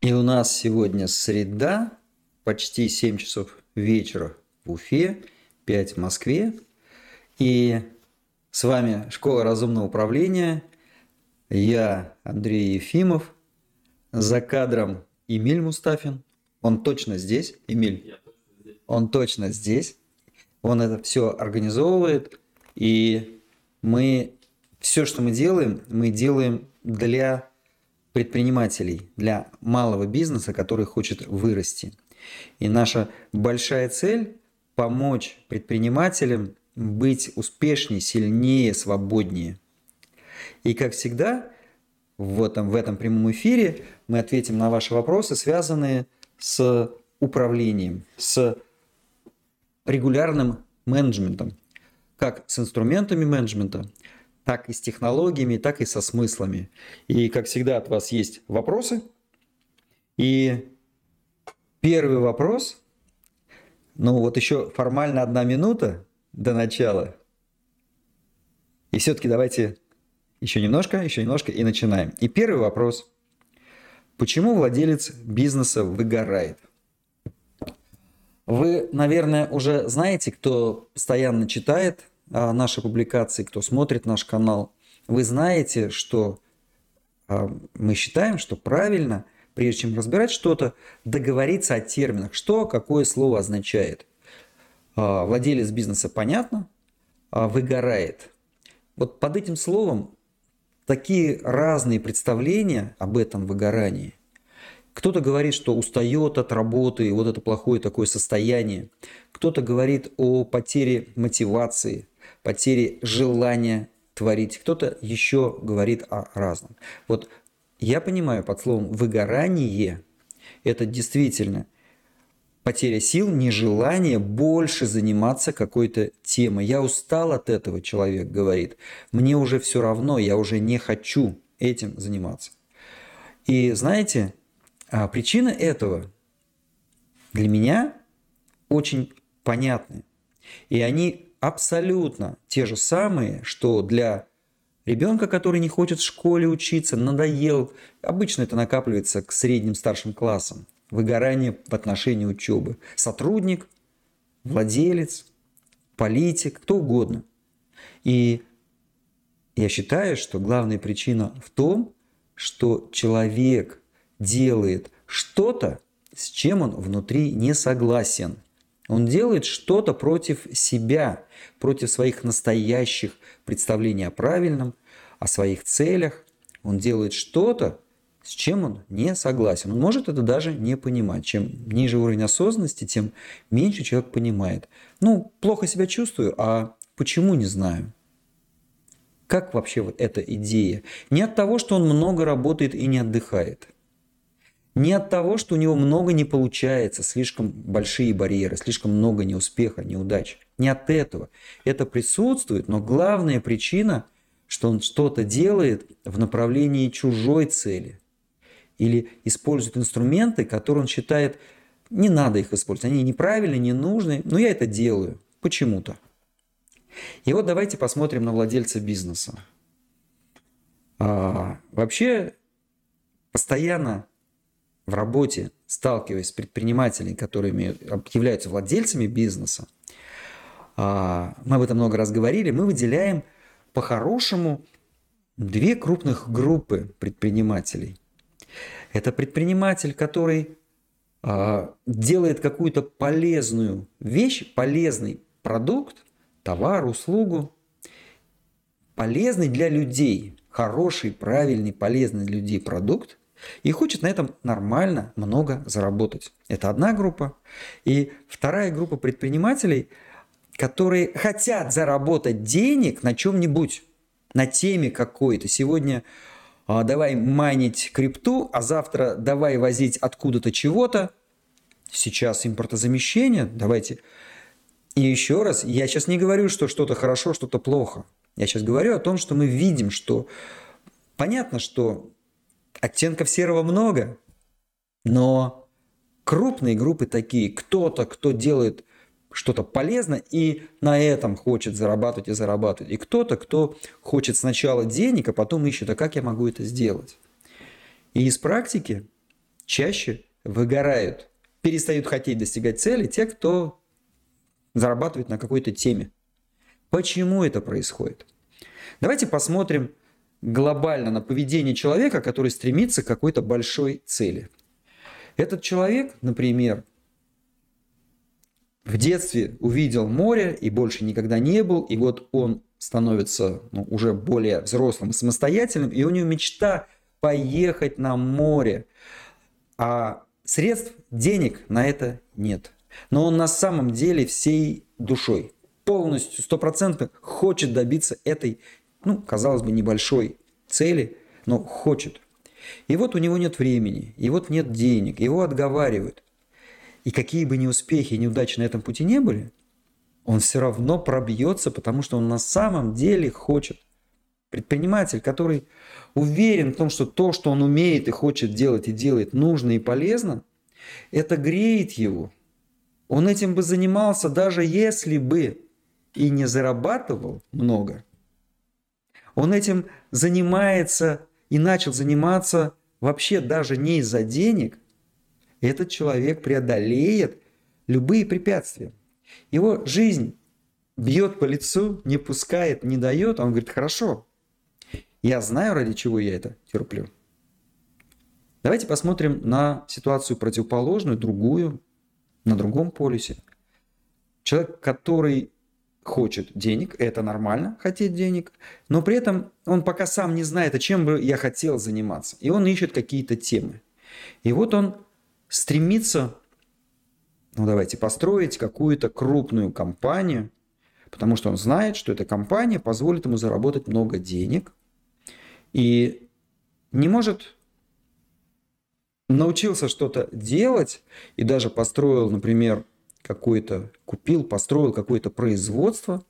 И у нас сегодня среда, почти 7 часов вечера в Уфе, 5 в Москве. И с вами Школа разумного управления. Я Андрей Ефимов. За кадром Эмиль Мустафин. Он точно здесь. Эмиль. Он точно здесь. Он это все организовывает. И мы все, что мы делаем, мы делаем для предпринимателей, для малого бизнеса, который хочет вырасти. И наша большая цель – помочь предпринимателям быть успешнее, сильнее, свободнее. И как всегда, в этом, в этом прямом эфире мы ответим на ваши вопросы, связанные с управлением, с регулярным менеджментом, как с инструментами менеджмента, так и с технологиями, так и со смыслами. И, как всегда, от вас есть вопросы. И первый вопрос, ну вот еще формально одна минута до начала. И все-таки давайте еще немножко, еще немножко и начинаем. И первый вопрос. Почему владелец бизнеса выгорает? Вы, наверное, уже знаете, кто постоянно читает наши публикации, кто смотрит наш канал, вы знаете, что а, мы считаем, что правильно, прежде чем разбирать что-то, договориться о терминах, что какое слово означает. А, владелец бизнеса понятно, выгорает. Вот под этим словом такие разные представления об этом выгорании. Кто-то говорит, что устает от работы, вот это плохое такое состояние. Кто-то говорит о потере мотивации, потери желания творить. Кто-то еще говорит о разном. Вот я понимаю под словом выгорание это действительно потеря сил, нежелание больше заниматься какой-то темой. Я устал от этого, человек говорит. Мне уже все равно, я уже не хочу этим заниматься. И знаете, а причина этого для меня очень понятны. И они абсолютно те же самые, что для ребенка, который не хочет в школе учиться, надоел. Обычно это накапливается к средним старшим классам. Выгорание в отношении учебы. Сотрудник, владелец, политик, кто угодно. И я считаю, что главная причина в том, что человек делает что-то, с чем он внутри не согласен – он делает что-то против себя, против своих настоящих представлений о правильном, о своих целях. Он делает что-то, с чем он не согласен. Он может это даже не понимать. Чем ниже уровень осознанности, тем меньше человек понимает. Ну, плохо себя чувствую, а почему не знаю? Как вообще вот эта идея? Не от того, что он много работает и не отдыхает – не от того, что у него много не получается, слишком большие барьеры, слишком много неуспеха, неудач. Не от этого. Это присутствует, но главная причина, что он что-то делает в направлении чужой цели. Или использует инструменты, которые он считает, не надо их использовать. Они неправильные, не нужны, но я это делаю почему-то. И вот давайте посмотрим на владельца бизнеса. А, вообще, постоянно в работе, сталкиваясь с предпринимателями, которые являются владельцами бизнеса, а, мы об этом много раз говорили, мы выделяем по-хорошему две крупных группы предпринимателей. Это предприниматель, который а, делает какую-то полезную вещь, полезный продукт, товар, услугу, полезный для людей, хороший, правильный, полезный для людей продукт, и хочет на этом нормально много заработать. Это одна группа. И вторая группа предпринимателей, которые хотят заработать денег на чем-нибудь, на теме какой-то. Сегодня а, давай майнить крипту, а завтра давай возить откуда-то чего-то. Сейчас импортозамещение, давайте. И еще раз, я сейчас не говорю, что что-то хорошо, что-то плохо. Я сейчас говорю о том, что мы видим, что понятно, что Оттенков серого много, но крупные группы такие, кто-то, кто делает что-то полезно и на этом хочет зарабатывать и зарабатывать. И кто-то, кто хочет сначала денег, а потом ищет, а как я могу это сделать. И из практики чаще выгорают, перестают хотеть достигать цели те, кто зарабатывает на какой-то теме. Почему это происходит? Давайте посмотрим глобально на поведение человека, который стремится к какой-то большой цели. Этот человек, например, в детстве увидел море и больше никогда не был, и вот он становится ну, уже более взрослым самостоятельным, и у него мечта поехать на море. А средств, денег на это нет. Но он на самом деле всей душой, полностью, стопроцентно хочет добиться этой, ну, казалось бы, небольшой цели, но хочет. И вот у него нет времени, и вот нет денег, его отговаривают. И какие бы неуспехи и неудачи на этом пути не были, он все равно пробьется, потому что он на самом деле хочет. Предприниматель, который уверен в том, что то, что он умеет и хочет делать и делает нужно и полезно, это греет его. Он этим бы занимался, даже если бы и не зарабатывал много. Он этим занимается и начал заниматься вообще даже не из-за денег. Этот человек преодолеет любые препятствия. Его жизнь бьет по лицу, не пускает, не дает. Он говорит, хорошо, я знаю, ради чего я это терплю. Давайте посмотрим на ситуацию противоположную, другую, на другом полюсе. Человек, который хочет денег, это нормально, хотеть денег, но при этом он пока сам не знает, а чем бы я хотел заниматься. И он ищет какие-то темы. И вот он стремится ну давайте, построить какую-то крупную компанию, потому что он знает, что эта компания позволит ему заработать много денег и не может научился что-то делать и даже построил, например, какой-то, купил, построил какое-то производство,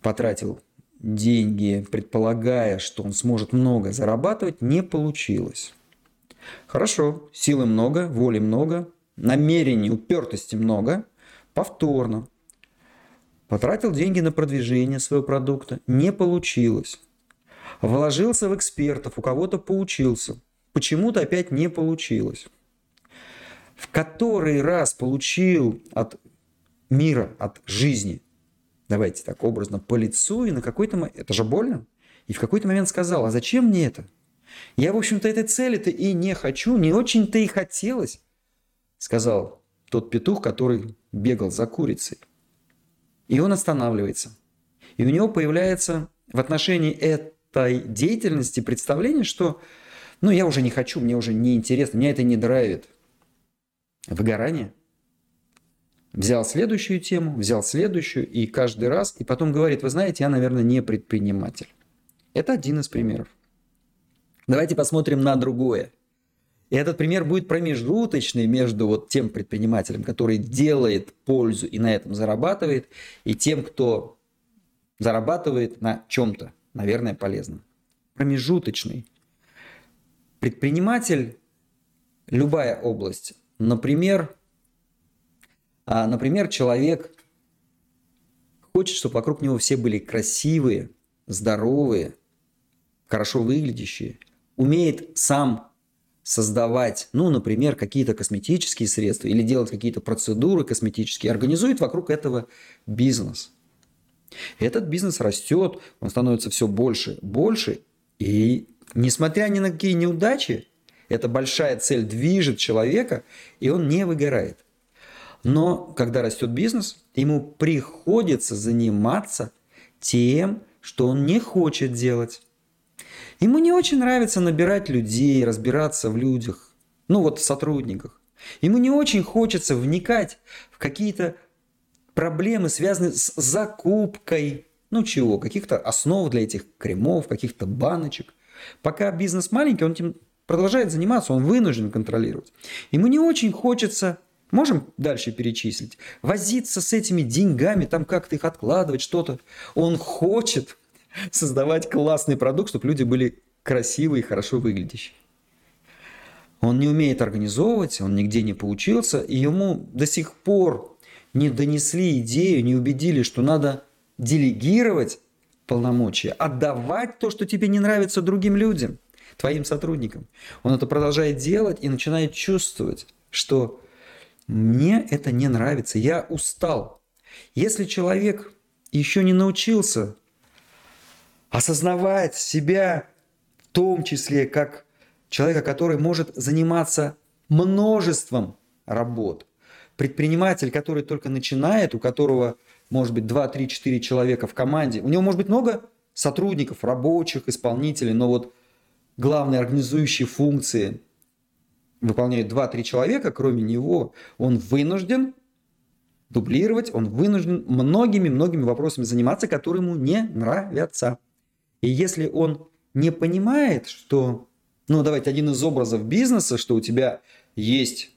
потратил деньги, предполагая, что он сможет много зарабатывать, не получилось. Хорошо, силы много, воли много, намерений, упертости много, повторно. Потратил деньги на продвижение своего продукта, не получилось. Вложился в экспертов, у кого-то поучился, почему-то опять не получилось. В который раз получил от мира, от жизни, давайте так образно, по лицу, и на какой-то момент, это же больно, и в какой-то момент сказал, а зачем мне это? Я, в общем-то, этой цели-то и не хочу, не очень-то и хотелось сказал тот петух, который бегал за курицей. И он останавливается. И у него появляется в отношении этой деятельности представление, что ну я уже не хочу, мне уже не интересно, меня это не драйвит. Выгорание. Взял следующую тему, взял следующую, и каждый раз, и потом говорит, вы знаете, я, наверное, не предприниматель. Это один из примеров. Давайте посмотрим на другое. И этот пример будет промежуточный между вот тем предпринимателем, который делает пользу и на этом зарабатывает, и тем, кто зарабатывает на чем-то, наверное, полезном. Промежуточный. Предприниматель, любая область, например, а, например, человек хочет, чтобы вокруг него все были красивые, здоровые, хорошо выглядящие, умеет сам создавать, ну, например, какие-то косметические средства или делать какие-то процедуры косметические, организует вокруг этого бизнес. Этот бизнес растет, он становится все больше, больше, и несмотря ни на какие неудачи, эта большая цель движет человека, и он не выгорает. Но когда растет бизнес, ему приходится заниматься тем, что он не хочет делать. Ему не очень нравится набирать людей, разбираться в людях, ну вот в сотрудниках. Ему не очень хочется вникать в какие-то проблемы, связанные с закупкой, ну чего, каких-то основ для этих кремов, каких-то баночек. Пока бизнес маленький, он этим продолжает заниматься, он вынужден контролировать. Ему не очень хочется, можем дальше перечислить, возиться с этими деньгами, там как-то их откладывать, что-то. Он хочет создавать классный продукт, чтобы люди были красивые и хорошо выглядящие. Он не умеет организовывать, он нигде не поучился, и ему до сих пор не донесли идею, не убедили, что надо делегировать полномочия, отдавать то, что тебе не нравится другим людям. Твоим сотрудникам. Он это продолжает делать и начинает чувствовать, что мне это не нравится, я устал. Если человек еще не научился осознавать себя в том числе как человека, который может заниматься множеством работ, предприниматель, который только начинает, у которого может быть 2, 3, 4 человека в команде, у него может быть много сотрудников, рабочих, исполнителей, но вот главные организующие функции выполняют 2-3 человека, кроме него, он вынужден дублировать, он вынужден многими-многими вопросами заниматься, которые ему не нравятся. И если он не понимает, что, ну давайте один из образов бизнеса, что у тебя есть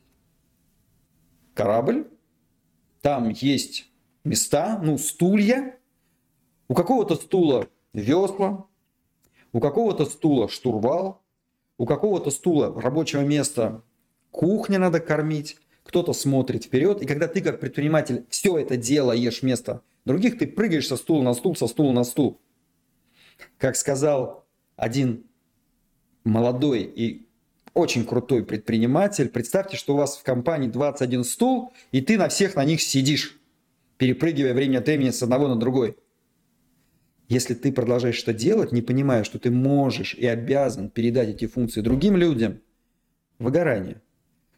корабль, там есть места, ну стулья, у какого-то стула весла, у какого-то стула штурвал, у какого-то стула рабочего места кухня надо кормить, кто-то смотрит вперед, и когда ты как предприниматель все это делаешь вместо других, ты прыгаешь со стула на стул, со стула на стул. Как сказал один молодой и очень крутой предприниматель, представьте, что у вас в компании 21 стул, и ты на всех на них сидишь, перепрыгивая время от времени с одного на другой. Если ты продолжаешь что делать, не понимая, что ты можешь и обязан передать эти функции другим людям, выгорание.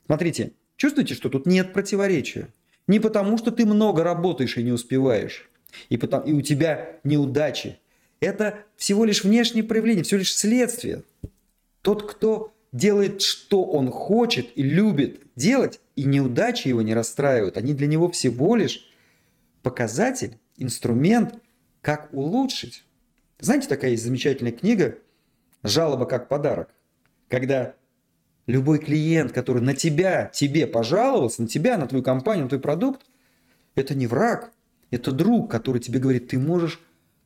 Смотрите, чувствуете, что тут нет противоречия? Не потому, что ты много работаешь и не успеваешь, и, потом, и у тебя неудачи. Это всего лишь внешнее проявление, всего лишь следствие. Тот, кто делает, что он хочет и любит делать, и неудачи его не расстраивают, они для него всего лишь показатель, инструмент, как улучшить. Знаете, такая есть замечательная книга «Жалоба как подарок», когда любой клиент, который на тебя, тебе пожаловался, на тебя, на твою компанию, на твой продукт, это не враг, это друг, который тебе говорит, ты можешь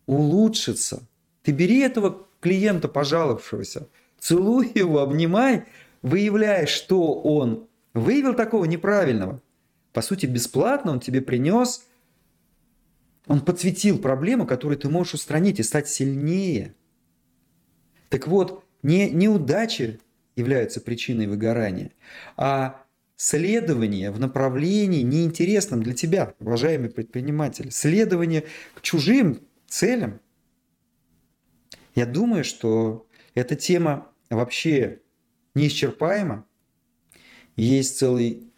улучшиться. Ты бери этого клиента, пожаловавшегося, целуй его, обнимай, выявляй, что он выявил такого неправильного. По сути, бесплатно он тебе принес, он подсветил проблему, которую ты можешь устранить и стать сильнее. Так вот, не неудачи являются причиной выгорания, а следование в направлении неинтересном для тебя, уважаемый предприниматель, следование к чужим целям. Я думаю, что эта тема вообще неисчерпаема. Есть целый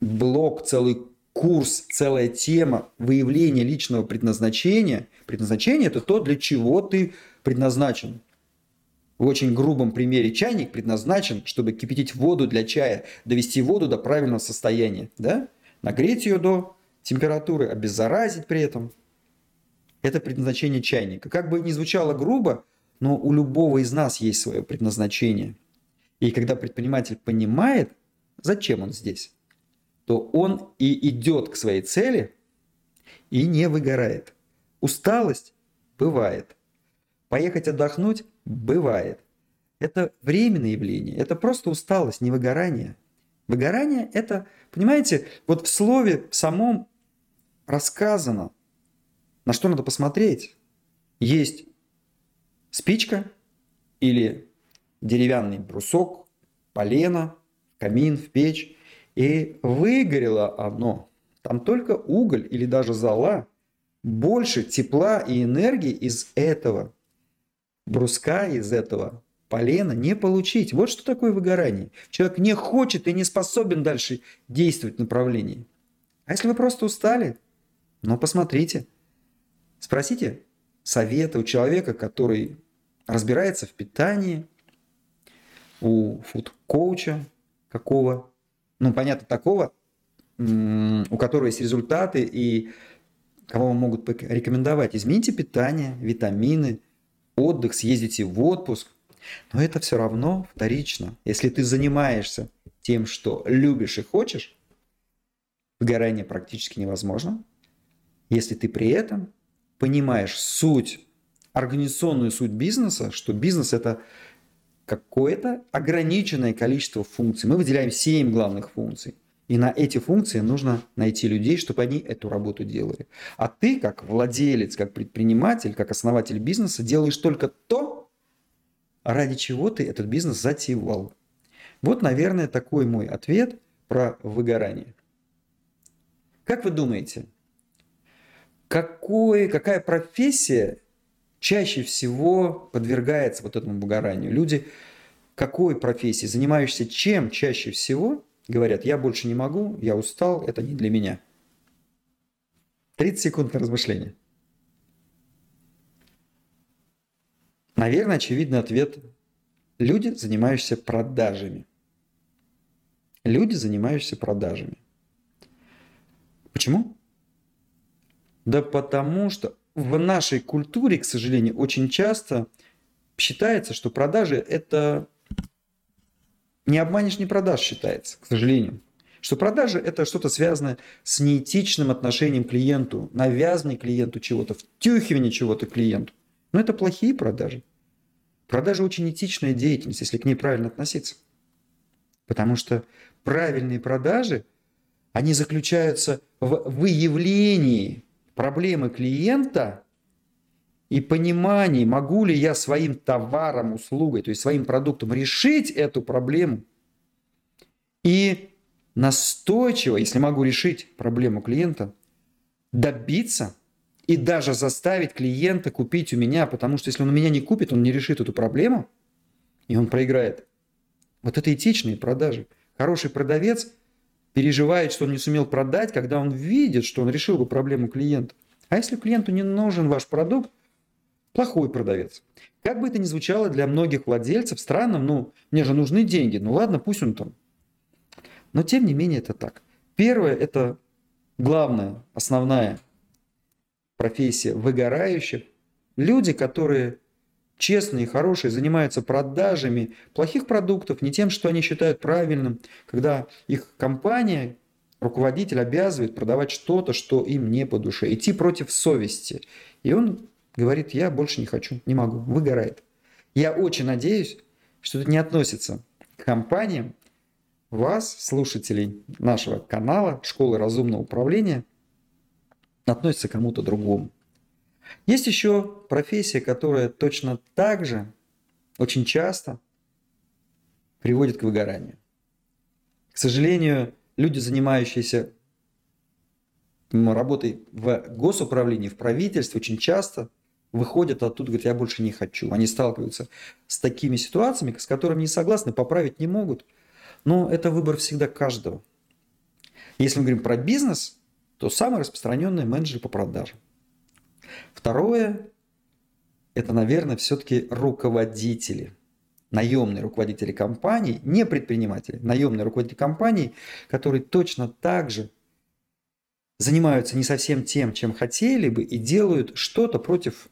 блок, целый курс, целая тема выявления личного предназначения. Предназначение – это то, для чего ты предназначен в очень грубом примере чайник предназначен, чтобы кипятить воду для чая, довести воду до правильного состояния, да? нагреть ее до температуры, обеззаразить при этом. Это предназначение чайника. Как бы ни звучало грубо, но у любого из нас есть свое предназначение. И когда предприниматель понимает, зачем он здесь, то он и идет к своей цели и не выгорает. Усталость бывает. Поехать отдохнуть бывает. Это временное явление, это просто усталость, не выгорание. Выгорание – это, понимаете, вот в слове самом рассказано, на что надо посмотреть. Есть спичка или деревянный брусок, полено, камин, в печь, и выгорело оно. Там только уголь или даже зола. Больше тепла и энергии из этого бруска из этого полена не получить. Вот что такое выгорание. Человек не хочет и не способен дальше действовать в направлении. А если вы просто устали, ну посмотрите, спросите совета у человека, который разбирается в питании, у фуд-коуча какого, ну понятно, такого, у которого есть результаты и кого вам могут рекомендовать. Измените питание, витамины, отдых, съездите в отпуск. Но это все равно вторично. Если ты занимаешься тем, что любишь и хочешь, выгорание практически невозможно. Если ты при этом понимаешь суть, организационную суть бизнеса, что бизнес это какое-то ограниченное количество функций. Мы выделяем 7 главных функций. И на эти функции нужно найти людей, чтобы они эту работу делали. А ты, как владелец, как предприниматель, как основатель бизнеса, делаешь только то, ради чего ты этот бизнес затевал. Вот, наверное, такой мой ответ про выгорание. Как вы думаете, какой, какая профессия чаще всего подвергается вот этому выгоранию? Люди какой профессии, занимающиеся чем чаще всего, говорят, я больше не могу, я устал, это не для меня. 30 секунд на размышление. Наверное, очевидный ответ – люди, занимающиеся продажами. Люди, занимающиеся продажами. Почему? Да потому что в нашей культуре, к сожалению, очень часто считается, что продажи – это не обманешь, не продашь, считается, к сожалению. Что продажи – это что-то связанное с неэтичным отношением к клиенту, навязывание клиенту чего-то, втюхивание чего-то клиенту. Но это плохие продажи. Продажа очень этичная деятельность, если к ней правильно относиться. Потому что правильные продажи, они заключаются в выявлении проблемы клиента и понимании, могу ли я своим товаром, услугой, то есть своим продуктом решить эту проблему. И настойчиво, если могу решить проблему клиента, добиться и даже заставить клиента купить у меня, потому что если он у меня не купит, он не решит эту проблему, и он проиграет. Вот это этичные продажи. Хороший продавец переживает, что он не сумел продать, когда он видит, что он решил бы проблему клиента. А если клиенту не нужен ваш продукт, плохой продавец. Как бы это ни звучало для многих владельцев странным, ну, мне же нужны деньги, ну ладно, пусть он там. Но тем не менее это так. Первое – это главная, основная профессия выгорающих, люди, которые честные, хорошие, занимаются продажами плохих продуктов, не тем, что они считают правильным, когда их компания, руководитель обязывает продавать что-то, что им не по душе, идти против совести. И он говорит, я больше не хочу, не могу, выгорает. Я очень надеюсь, что это не относится к компаниям, вас, слушателей нашего канала «Школы разумного управления», относится к кому-то другому. Есть еще профессия, которая точно так же очень часто приводит к выгоранию. К сожалению, люди, занимающиеся работой в госуправлении, в правительстве, очень часто выходят оттуда, говорят, я больше не хочу. Они сталкиваются с такими ситуациями, с которыми не согласны, поправить не могут. Но это выбор всегда каждого. Если мы говорим про бизнес, то самый распространенный менеджер по продажам. Второе – это, наверное, все-таки руководители, наемные руководители компаний, не предприниматели, наемные руководители компаний, которые точно так же занимаются не совсем тем, чем хотели бы, и делают что-то против,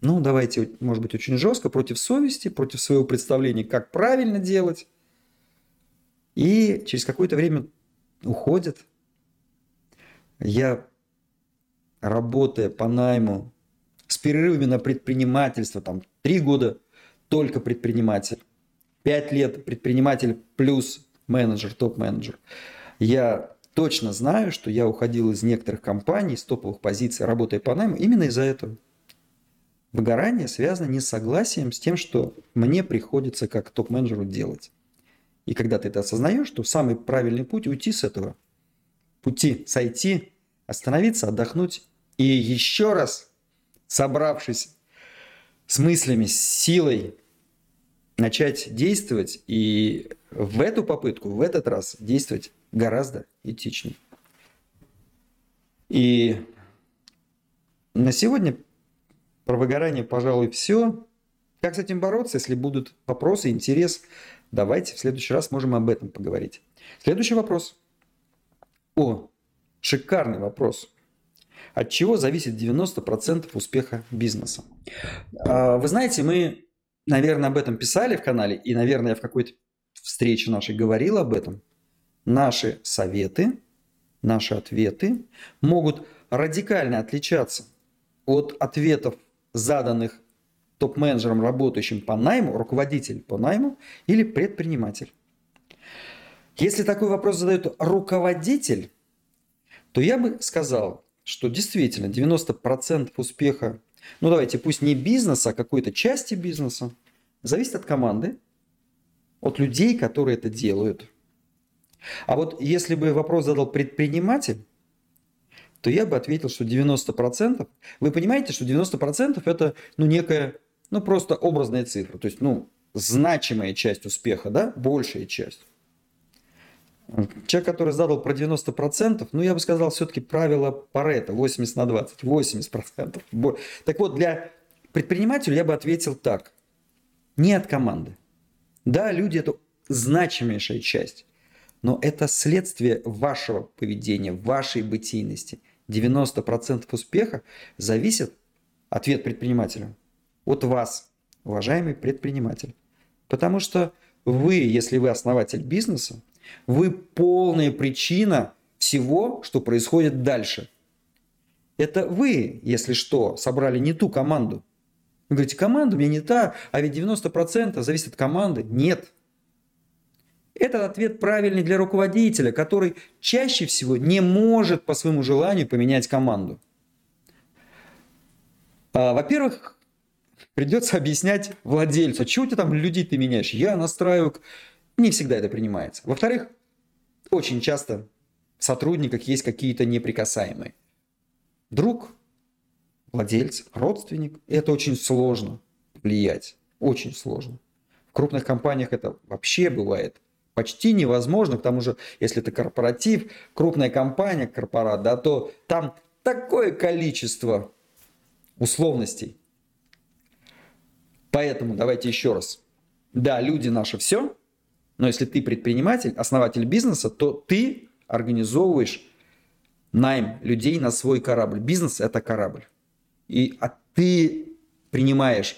ну, давайте, может быть, очень жестко, против совести, против своего представления, как правильно делать. И через какое-то время уходят. Я работая по найму с перерывами на предпринимательство, там три года только предприниматель, пять лет предприниматель плюс менеджер, топ-менеджер. Я точно знаю, что я уходил из некоторых компаний, с топовых позиций, работая по найму, именно из-за этого. Выгорание связано не с согласием с тем, что мне приходится как топ-менеджеру делать. И когда ты это осознаешь, то самый правильный путь уйти с этого пути, сойти остановиться, отдохнуть и еще раз, собравшись с мыслями, с силой, начать действовать и в эту попытку, в этот раз действовать гораздо этичнее. И на сегодня про выгорание, пожалуй, все. Как с этим бороться, если будут вопросы, интерес, давайте в следующий раз можем об этом поговорить. Следующий вопрос. О Шикарный вопрос. От чего зависит 90% успеха бизнеса? А, вы знаете, мы, наверное, об этом писали в канале, и, наверное, я в какой-то встрече нашей говорил об этом. Наши советы, наши ответы могут радикально отличаться от ответов, заданных топ-менеджером, работающим по найму, руководитель по найму или предприниматель. Если такой вопрос задает руководитель, то я бы сказал, что действительно 90% успеха, ну давайте, пусть не бизнеса, а какой-то части бизнеса, зависит от команды, от людей, которые это делают. А вот если бы вопрос задал предприниматель, то я бы ответил, что 90%, вы понимаете, что 90% это ну, некая, ну просто образная цифра, то есть ну значимая часть успеха, да, большая часть. Человек, который задал про 90%, ну, я бы сказал, все-таки правило Парета 80 на 20, 80%. Так вот, для предпринимателя я бы ответил так. Не от команды. Да, люди – это значимейшая часть. Но это следствие вашего поведения, вашей бытийности. 90% успеха зависит, ответ предпринимателя, от вас, уважаемый предприниматель. Потому что вы, если вы основатель бизнеса, вы полная причина всего, что происходит дальше. Это вы, если что, собрали не ту команду. Вы говорите, команда у меня не та, а ведь 90% зависит от команды. Нет. Этот ответ правильный для руководителя, который чаще всего не может по своему желанию поменять команду. А, во-первых, придется объяснять владельцу, чего ты там людей ты меняешь. Я настраиваю не всегда это принимается. Во-вторых, очень часто в сотрудниках есть какие-то неприкасаемые. Друг, владелец, родственник. Это очень сложно влиять. Очень сложно. В крупных компаниях это вообще бывает почти невозможно. К тому же, если это корпоратив, крупная компания, корпорат, да, то там такое количество условностей. Поэтому давайте еще раз. Да, люди наши все, но если ты предприниматель, основатель бизнеса, то ты организовываешь найм людей на свой корабль. Бизнес – это корабль. И а ты принимаешь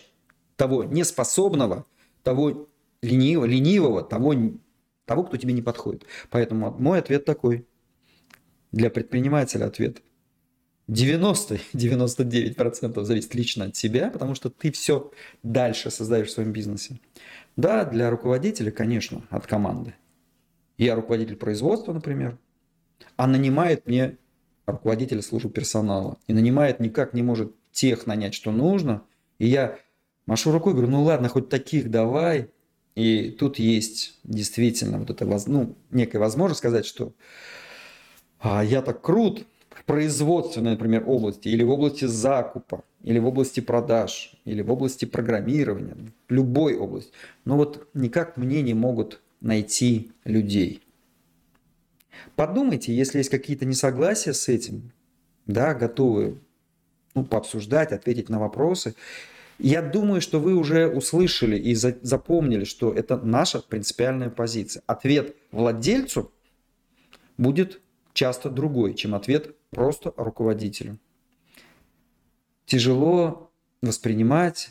того неспособного, того ленивого, ленивого того, того, кто тебе не подходит. Поэтому мой ответ такой. Для предпринимателя ответ 90-99% зависит лично от тебя, потому что ты все дальше создаешь в своем бизнесе. Да, для руководителя, конечно, от команды. Я руководитель производства, например, а нанимает мне руководителя службы персонала. И нанимает никак не может тех нанять, что нужно. И я машу рукой, говорю, ну ладно, хоть таких давай. И тут есть действительно вот это, ну, некая возможность сказать, что а, я так крут в производственной, например, области или в области закупа или в области продаж, или в области программирования, в любой области. Но вот никак мне не могут найти людей. Подумайте, если есть какие-то несогласия с этим, да, готовы ну, пообсуждать, ответить на вопросы. Я думаю, что вы уже услышали и за, запомнили, что это наша принципиальная позиция. Ответ владельцу будет часто другой, чем ответ просто руководителю тяжело воспринимать,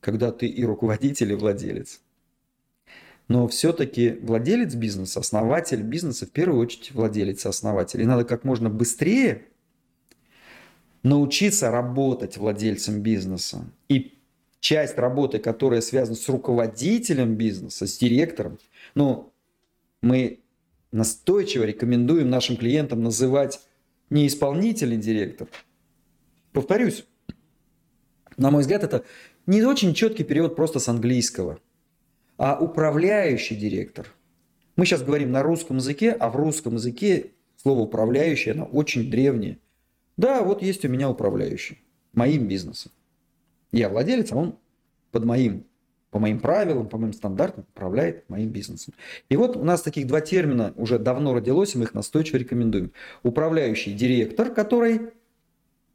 когда ты и руководитель, и владелец. Но все-таки владелец бизнеса, основатель бизнеса, в первую очередь владелец и основатель. И надо как можно быстрее научиться работать владельцем бизнеса. И часть работы, которая связана с руководителем бизнеса, с директором, ну, мы настойчиво рекомендуем нашим клиентам называть не исполнительный директор. Повторюсь, на мой взгляд, это не очень четкий перевод просто с английского, а управляющий директор. Мы сейчас говорим на русском языке, а в русском языке слово управляющий, оно очень древнее. Да, вот есть у меня управляющий моим бизнесом. Я владелец, а он под моим, по моим правилам, по моим стандартам управляет моим бизнесом. И вот у нас таких два термина уже давно родилось, и мы их настойчиво рекомендуем. Управляющий директор, который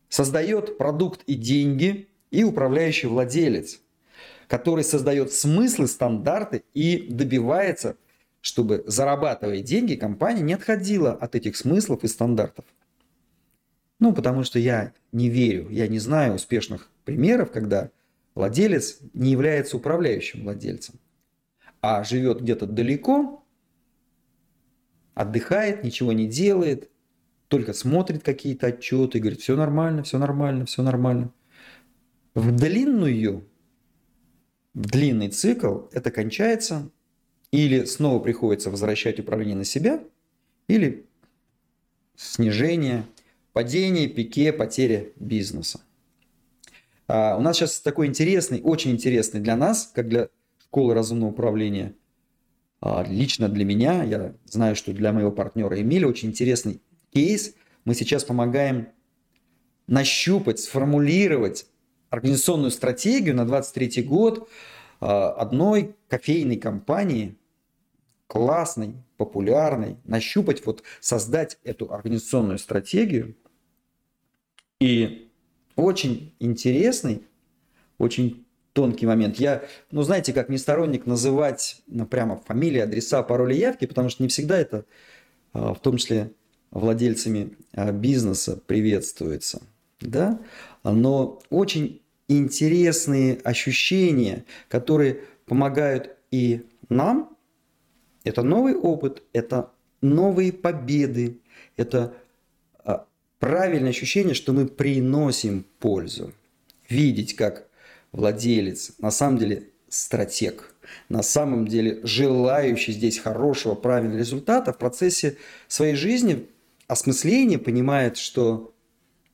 создает продукт и деньги и управляющий владелец, который создает смыслы, стандарты и добивается, чтобы зарабатывая деньги, компания не отходила от этих смыслов и стандартов. Ну, потому что я не верю, я не знаю успешных примеров, когда владелец не является управляющим владельцем, а живет где-то далеко, отдыхает, ничего не делает, только смотрит какие-то отчеты и говорит, все нормально, все нормально, все нормально – в длинную, в длинный цикл это кончается или снова приходится возвращать управление на себя, или снижение, падение, пике, потеря бизнеса. А у нас сейчас такой интересный, очень интересный для нас, как для школы разумного управления. А, лично для меня, я знаю, что для моего партнера Эмиля очень интересный кейс. Мы сейчас помогаем нащупать, сформулировать организационную стратегию на 23 год а, одной кофейной компании, классной, популярной, нащупать, вот создать эту организационную стратегию. И очень интересный, очень тонкий момент. Я, ну, знаете, как не сторонник называть ну, прямо фамилии, адреса, пароли, явки, потому что не всегда это, а, в том числе владельцами а, бизнеса, приветствуется. Да? Но очень интересные ощущения, которые помогают и нам. Это новый опыт, это новые победы, это правильное ощущение, что мы приносим пользу. Видеть, как владелец на самом деле стратег, на самом деле желающий здесь хорошего, правильного результата в процессе своей жизни, осмысления понимает, что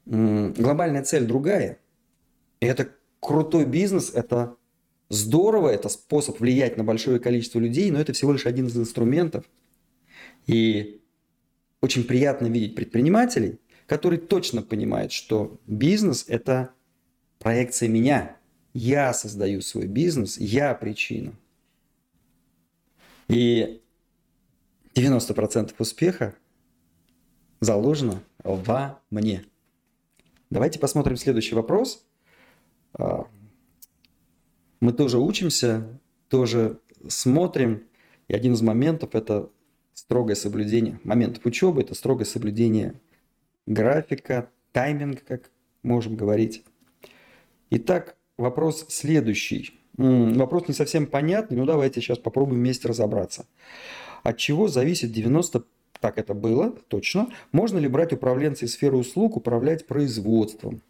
глобальная цель другая – и это крутой бизнес, это здорово, это способ влиять на большое количество людей, но это всего лишь один из инструментов. И очень приятно видеть предпринимателей, которые точно понимают, что бизнес – это проекция меня. Я создаю свой бизнес, я причина. И 90% успеха заложено во мне. Давайте посмотрим следующий вопрос – а, мы тоже учимся, тоже смотрим. И один из моментов – это строгое соблюдение. Моментов учебы – это строгое соблюдение графика, тайминга, как можем говорить. Итак, вопрос следующий. Вопрос не совсем понятный, но давайте сейчас попробуем вместе разобраться. От чего зависит 90 так это было, точно. Можно ли брать управленца из сферы услуг, управлять производством?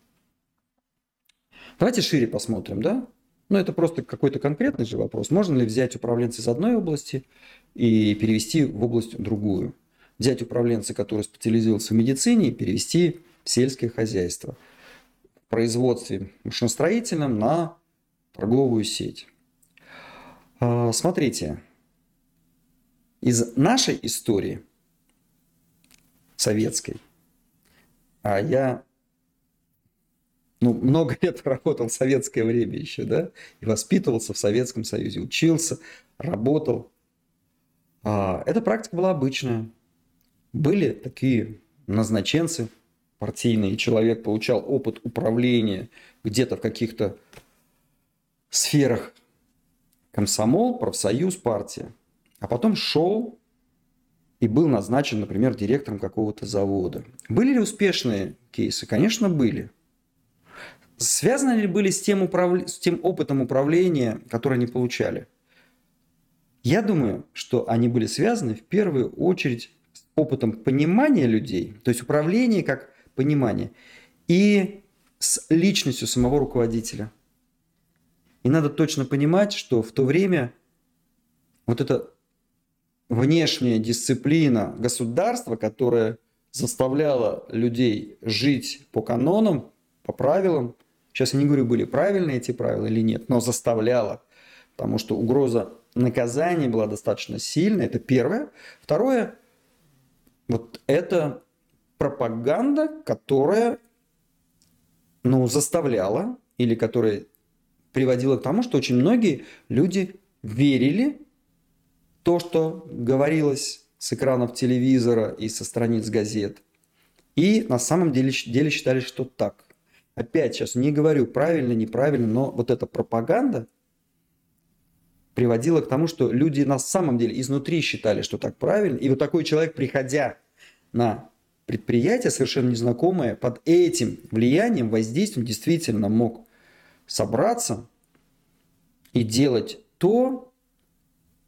Давайте шире посмотрим, да? Ну, это просто какой-то конкретный же вопрос. Можно ли взять управленца из одной области и перевести в область другую? Взять управленца, который специализировался в медицине, и перевести в сельское хозяйство. В производстве машиностроительном на торговую сеть. А, смотрите, из нашей истории советской, а я ну, много лет работал в советское время еще, да, и воспитывался в Советском Союзе, учился, работал. А, эта практика была обычная. Были такие назначенцы партийные, человек получал опыт управления где-то в каких-то сферах комсомол, профсоюз, партия. А потом шел и был назначен, например, директором какого-то завода. Были ли успешные кейсы? Конечно, были. Связаны ли были с тем, управ... с тем опытом управления, который они получали? Я думаю, что они были связаны в первую очередь опытом понимания людей, то есть управление как понимание, и с личностью самого руководителя. И надо точно понимать, что в то время вот эта внешняя дисциплина государства, которая заставляла людей жить по канонам, по правилам, Сейчас я не говорю, были правильные эти правила или нет, но заставляла, потому что угроза наказания была достаточно сильная, это первое. Второе, вот это пропаганда, которая ну, заставляла или которая приводила к тому, что очень многие люди верили то, что говорилось с экранов телевизора и со страниц газет. И на самом деле, деле считали, что так опять сейчас не говорю правильно, неправильно, но вот эта пропаганда приводила к тому, что люди на самом деле изнутри считали, что так правильно. И вот такой человек, приходя на предприятие, совершенно незнакомое, под этим влиянием, воздействием действительно мог собраться и делать то,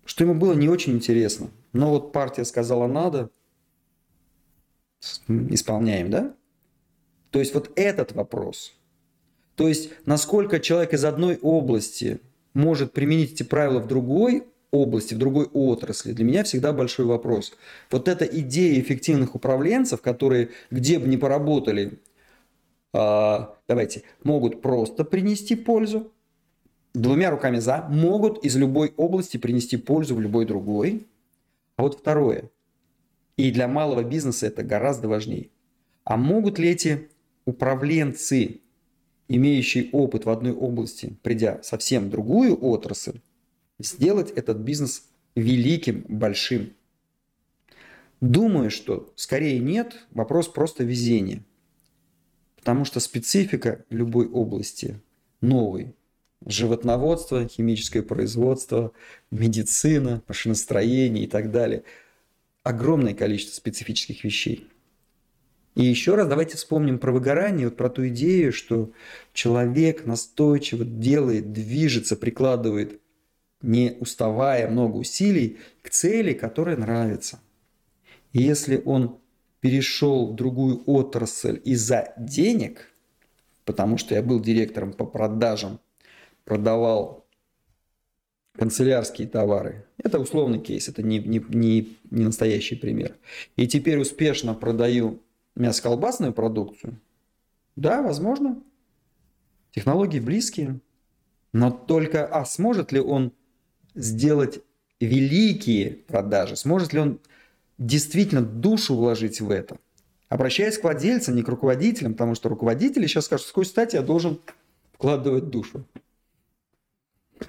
что ему было не очень интересно. Но вот партия сказала надо, исполняем, да? То есть вот этот вопрос. То есть насколько человек из одной области может применить эти правила в другой области, в другой отрасли, для меня всегда большой вопрос. Вот эта идея эффективных управленцев, которые где бы ни поработали, а, давайте, могут просто принести пользу, двумя руками за, могут из любой области принести пользу в любой другой. А вот второе. И для малого бизнеса это гораздо важнее. А могут ли эти управленцы, имеющие опыт в одной области, придя совсем другую отрасль, сделать этот бизнес великим, большим? Думаю, что скорее нет, вопрос просто везения. Потому что специфика любой области новый. Животноводство, химическое производство, медицина, машиностроение и так далее. Огромное количество специфических вещей. И еще раз давайте вспомним про выгорание, вот про ту идею, что человек настойчиво делает, движется, прикладывает, не уставая много усилий к цели, которая нравится. И если он перешел в другую отрасль из-за денег, потому что я был директором по продажам, продавал канцелярские товары. Это условный кейс, это не, не, не, не настоящий пример. И теперь успешно продаю мясо-колбасную продукцию. Да, возможно. Технологии близкие. Но только, а сможет ли он сделать великие продажи? Сможет ли он действительно душу вложить в это. Обращаясь к владельцам, не к руководителям, потому что руководители сейчас скажут, с какой стати я должен вкладывать душу.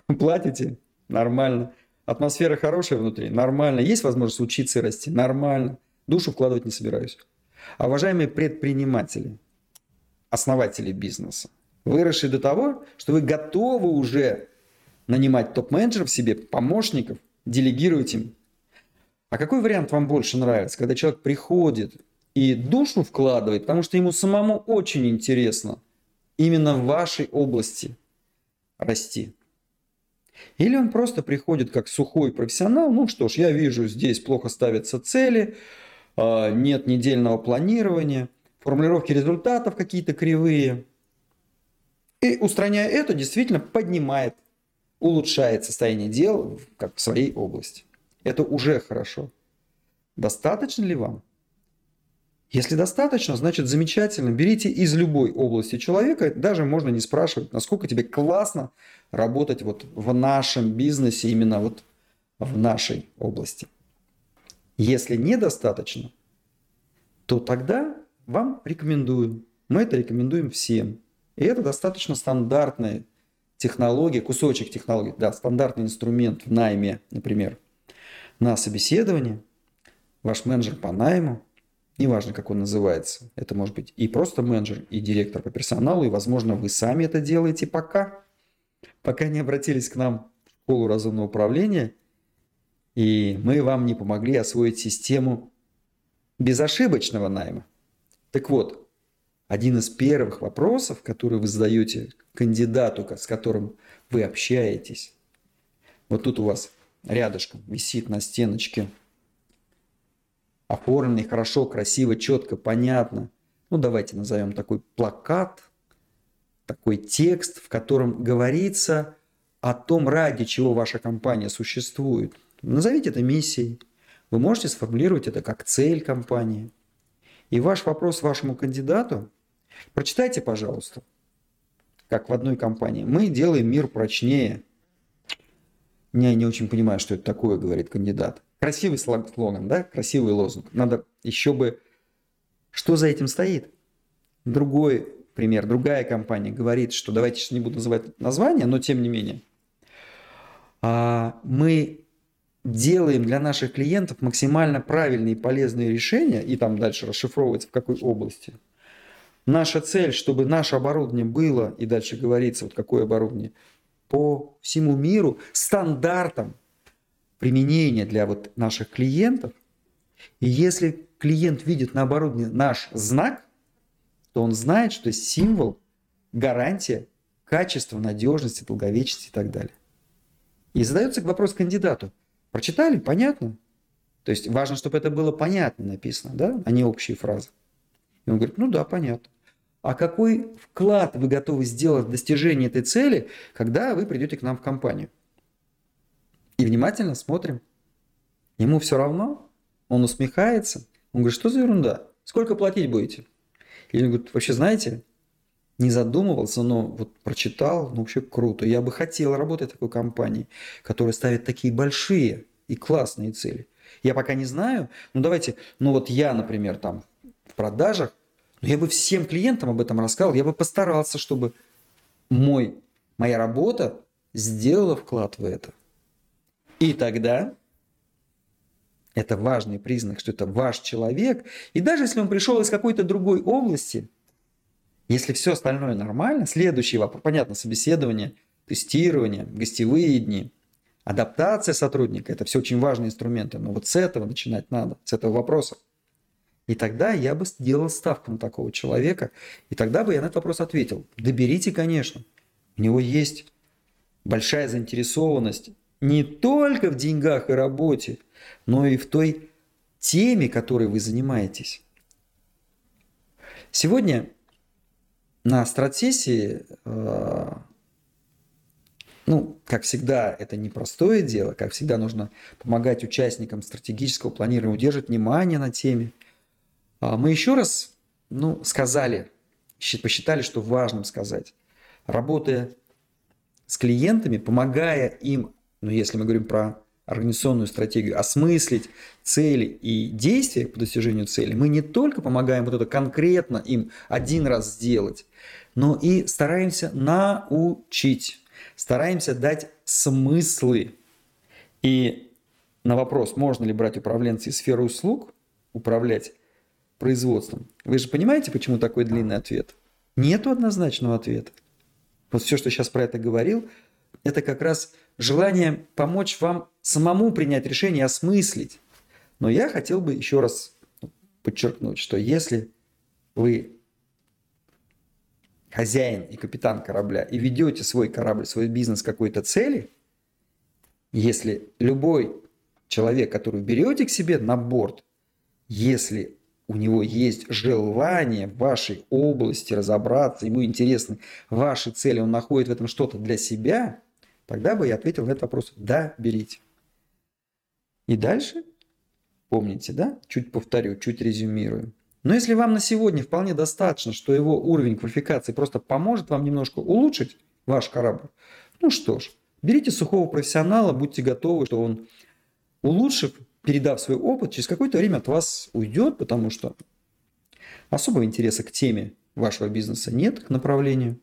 Платите? Нормально. Атмосфера хорошая внутри? Нормально. Есть возможность учиться и расти? Нормально. Душу вкладывать не собираюсь. Уважаемые предприниматели, основатели бизнеса, выросшие до того, что вы готовы уже нанимать топ-менеджеров себе, помощников, делегировать им а какой вариант вам больше нравится, когда человек приходит и душу вкладывает, потому что ему самому очень интересно именно в вашей области расти? Или он просто приходит как сухой профессионал, ну что ж, я вижу, здесь плохо ставятся цели, нет недельного планирования, формулировки результатов какие-то кривые. И устраняя это, действительно поднимает, улучшает состояние дел как в своей области. Это уже хорошо. Достаточно ли вам? Если достаточно, значит замечательно. Берите из любой области человека, даже можно не спрашивать, насколько тебе классно работать вот в нашем бизнесе, именно вот в нашей области. Если недостаточно, то тогда вам рекомендую. Мы это рекомендуем всем. И это достаточно стандартная технология, кусочек технологии, да, стандартный инструмент в найме, например – на собеседование, ваш менеджер по найму, неважно, как он называется, это может быть и просто менеджер, и директор по персоналу, и, возможно, вы сами это делаете пока, пока не обратились к нам в школу разумного управления, и мы вам не помогли освоить систему безошибочного найма. Так вот, один из первых вопросов, который вы задаете кандидату, с которым вы общаетесь, вот тут у вас рядышком висит на стеночке. Оформленный хорошо, красиво, четко, понятно. Ну, давайте назовем такой плакат, такой текст, в котором говорится о том, ради чего ваша компания существует. Назовите это миссией. Вы можете сформулировать это как цель компании. И ваш вопрос вашему кандидату, прочитайте, пожалуйста, как в одной компании. Мы делаем мир прочнее – я не очень понимаю, что это такое, говорит кандидат. Красивый слоган, да? Красивый лозунг. Надо еще бы... Что за этим стоит? Другой пример. Другая компания говорит, что давайте сейчас не буду называть название, но тем не менее. А, мы делаем для наших клиентов максимально правильные и полезные решения, и там дальше расшифровывается в какой области. Наша цель, чтобы наше оборудование было, и дальше говорится, вот какое оборудование, по всему миру стандартам применения для вот наших клиентов. И если клиент видит на оборудовании наш знак, то он знает, что символ, гарантия качества, надежности, долговечности и так далее. И задается вопрос кандидату. Прочитали? Понятно? То есть важно, чтобы это было понятно написано, да, а не общие фразы. И он говорит, ну да, понятно а какой вклад вы готовы сделать в достижение этой цели, когда вы придете к нам в компанию. И внимательно смотрим. Ему все равно, он усмехается, он говорит, что за ерунда, сколько платить будете? Или он говорит, вообще знаете, не задумывался, но вот прочитал, ну вообще круто. Я бы хотел работать в такой компании, которая ставит такие большие и классные цели. Я пока не знаю, ну давайте, ну вот я, например, там в продажах, ну я бы всем клиентам об этом рассказал, я бы постарался, чтобы мой, моя работа сделала вклад в это. И тогда это важный признак, что это ваш человек. И даже если он пришел из какой-то другой области, если все остальное нормально, следующий вопрос, понятно, собеседование, тестирование, гостевые дни, адаптация сотрудника, это все очень важные инструменты, но вот с этого начинать надо, с этого вопроса. И тогда я бы сделал ставку на такого человека, и тогда бы я на этот вопрос ответил. Доберите, конечно. У него есть большая заинтересованность не только в деньгах и работе, но и в той теме, которой вы занимаетесь. Сегодня на стратсессии, э, ну, как всегда, это непростое дело, как всегда нужно помогать участникам стратегического планирования удерживать внимание на теме. А мы еще раз, ну, сказали, посчитали, что важным сказать, работая с клиентами, помогая им, ну, если мы говорим про организационную стратегию, осмыслить цели и действия по достижению цели, мы не только помогаем вот это конкретно им один раз сделать, но и стараемся научить, стараемся дать смыслы. И на вопрос, можно ли брать управленца из сферы услуг, управлять производством, вы же понимаете, почему такой длинный ответ? Нету однозначного ответа. Вот все, что сейчас про это говорил, это как раз желание помочь вам самому принять решение, осмыслить. Но я хотел бы еще раз подчеркнуть, что если вы хозяин и капитан корабля и ведете свой корабль, свой бизнес какой-то цели, если любой человек, который берете к себе на борт, если у него есть желание в вашей области разобраться, ему интересны ваши цели, он находит в этом что-то для себя, тогда бы я ответил на этот вопрос «да, берите». И дальше, помните, да, чуть повторю, чуть резюмирую. Но если вам на сегодня вполне достаточно, что его уровень квалификации просто поможет вам немножко улучшить ваш корабль, ну что ж, берите сухого профессионала, будьте готовы, что он, улучшив, передав свой опыт, через какое-то время от вас уйдет, потому что особого интереса к теме вашего бизнеса нет, к направлению.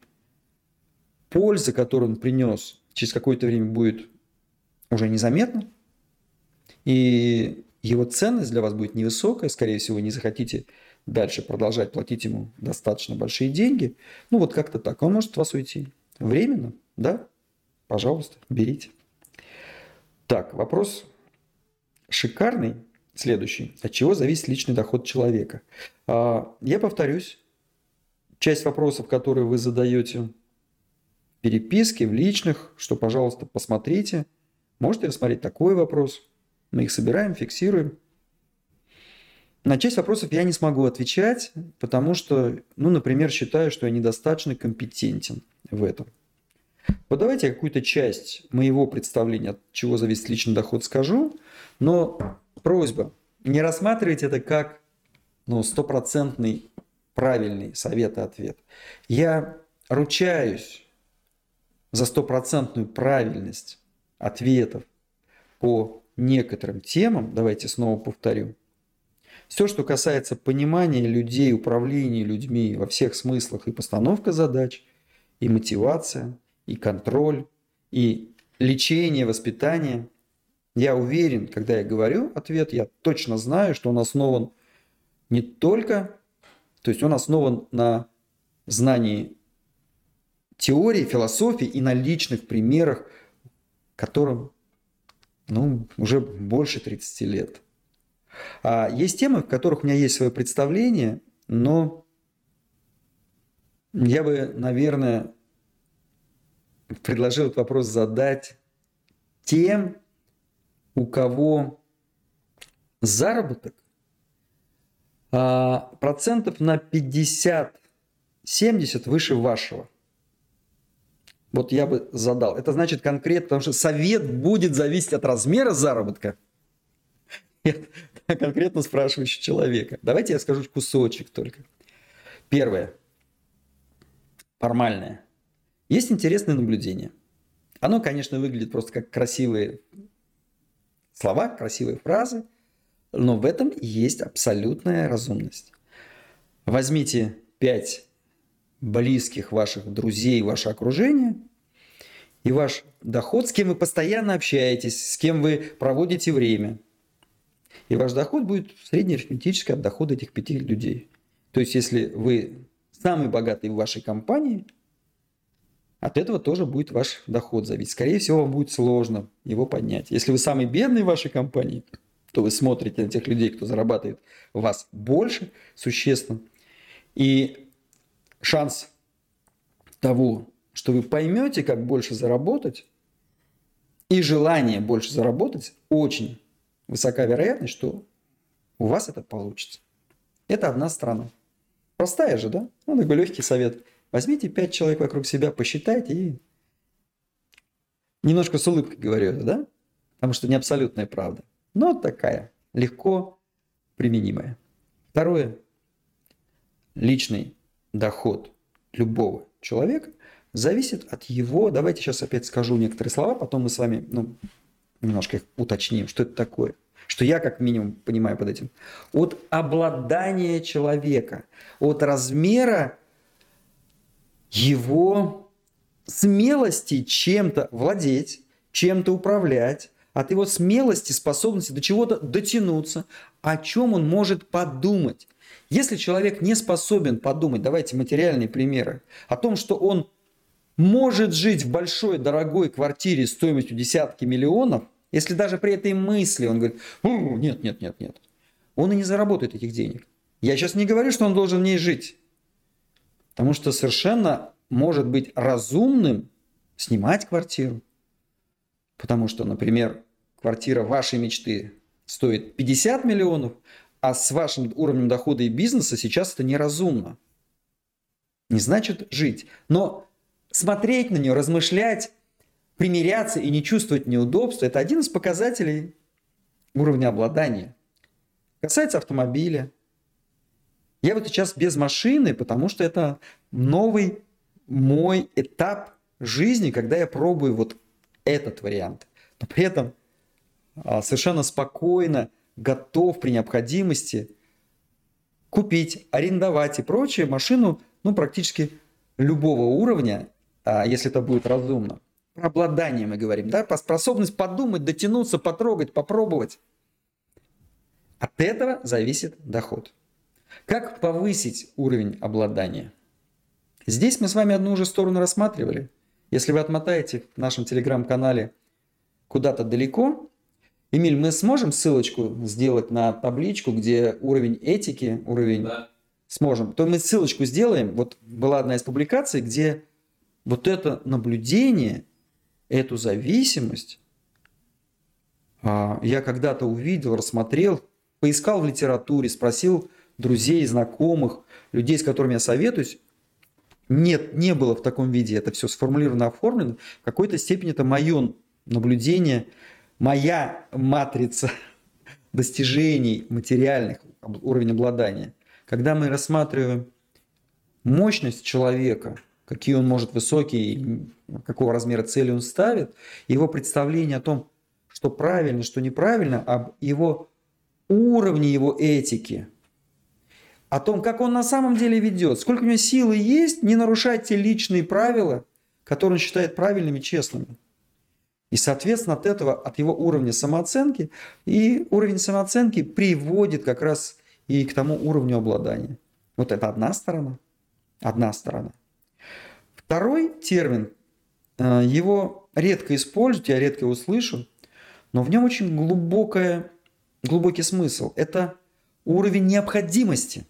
Польза, которую он принес, через какое-то время будет уже незаметна. И его ценность для вас будет невысокая, скорее всего, не захотите дальше продолжать платить ему достаточно большие деньги. Ну вот как-то так. Он может от вас уйти. Временно, да? Пожалуйста, берите. Так, вопрос шикарный. Следующий. От чего зависит личный доход человека? А, я повторюсь. Часть вопросов, которые вы задаете переписке, в личных, что, пожалуйста, посмотрите. Можете рассмотреть такой вопрос. Мы их собираем, фиксируем. На часть вопросов я не смогу отвечать, потому что, ну, например, считаю, что я недостаточно компетентен в этом. Вот давайте я какую-то часть моего представления, от чего зависит личный доход, скажу, но просьба, не рассматривайте это как ну, стопроцентный правильный совет и ответ. Я ручаюсь за стопроцентную правильность ответов по некоторым темам, давайте снова повторю, все, что касается понимания людей, управления людьми во всех смыслах и постановка задач, и мотивация, и контроль, и лечение, воспитание, я уверен, когда я говорю ответ, я точно знаю, что он основан не только, то есть он основан на знании теории, философии и на личных примерах, которым ну, уже больше 30 лет. А есть темы, в которых у меня есть свое представление, но я бы, наверное, предложил этот вопрос задать тем, у кого заработок а, процентов на 50-70 выше вашего. Вот я бы задал. Это значит конкретно, потому что совет будет зависеть от размера заработка. конкретно спрашивающего человека. Давайте я скажу кусочек только. Первое. формальное. Есть интересное наблюдение. Оно, конечно, выглядит просто как красивые слова, красивые фразы, но в этом есть абсолютная разумность. Возьмите пять близких ваших друзей, ваше окружение и ваш доход, с кем вы постоянно общаетесь, с кем вы проводите время. И ваш доход будет среднеарифметический от дохода этих пяти людей. То есть, если вы самый богатый в вашей компании, от этого тоже будет ваш доход зависеть. Скорее всего, вам будет сложно его поднять. Если вы самый бедный в вашей компании, то вы смотрите на тех людей, кто зарабатывает вас больше, существенно. И шанс того, что вы поймете, как больше заработать, и желание больше заработать, очень высока вероятность, что у вас это получится. Это одна сторона. Простая же, да? Ну, такой легкий совет. Возьмите пять человек вокруг себя, посчитайте и немножко с улыбкой говорю это, да? Потому что не абсолютная правда. Но такая, легко применимая. Второе. Личный доход любого человека зависит от его... Давайте сейчас опять скажу некоторые слова, потом мы с вами ну, немножко их уточним, что это такое – что я как минимум понимаю под этим, от обладания человека, от размера его смелости чем-то владеть, чем-то управлять, от его смелости, способности до чего-то дотянуться, о чем он может подумать. Если человек не способен подумать, давайте материальные примеры, о том, что он может жить в большой дорогой квартире стоимостью десятки миллионов – если даже при этой мысли он говорит, нет, нет, нет, нет, он и не заработает этих денег. Я сейчас не говорю, что он должен в ней жить. Потому что совершенно может быть разумным снимать квартиру. Потому что, например, квартира вашей мечты стоит 50 миллионов, а с вашим уровнем дохода и бизнеса сейчас это неразумно. Не значит жить. Но смотреть на нее, размышлять примиряться и не чувствовать неудобства – это один из показателей уровня обладания. Касается автомобиля. Я вот сейчас без машины, потому что это новый мой этап жизни, когда я пробую вот этот вариант. Но при этом а, совершенно спокойно готов при необходимости купить, арендовать и прочее машину ну, практически любого уровня, а, если это будет разумно. Про обладание мы говорим, да? Про способность подумать, дотянуться, потрогать, попробовать. От этого зависит доход. Как повысить уровень обладания? Здесь мы с вами одну уже сторону рассматривали. Если вы отмотаете в нашем телеграм-канале куда-то далеко, Эмиль, мы сможем ссылочку сделать на табличку, где уровень этики, уровень... Да. Сможем. То мы ссылочку сделаем. Вот была одна из публикаций, где вот это наблюдение эту зависимость а, я когда-то увидел, рассмотрел, поискал в литературе, спросил друзей, знакомых, людей, с которыми я советуюсь. Нет, не было в таком виде. Это все сформулировано, оформлено. В какой-то степени это мое наблюдение, моя матрица достижений материальных, уровень обладания. Когда мы рассматриваем мощность человека – какие он может высокие, какого размера цели он ставит, его представление о том, что правильно, что неправильно, об его уровне его этики, о том, как он на самом деле ведет, сколько у него силы есть, не нарушать те личные правила, которые он считает правильными, честными. И, соответственно, от этого, от его уровня самооценки, и уровень самооценки приводит как раз и к тому уровню обладания. Вот это одна сторона. Одна сторона. Второй термин, э, его редко используют, я редко его слышу, но в нем очень глубокое, глубокий смысл. Это уровень необходимости.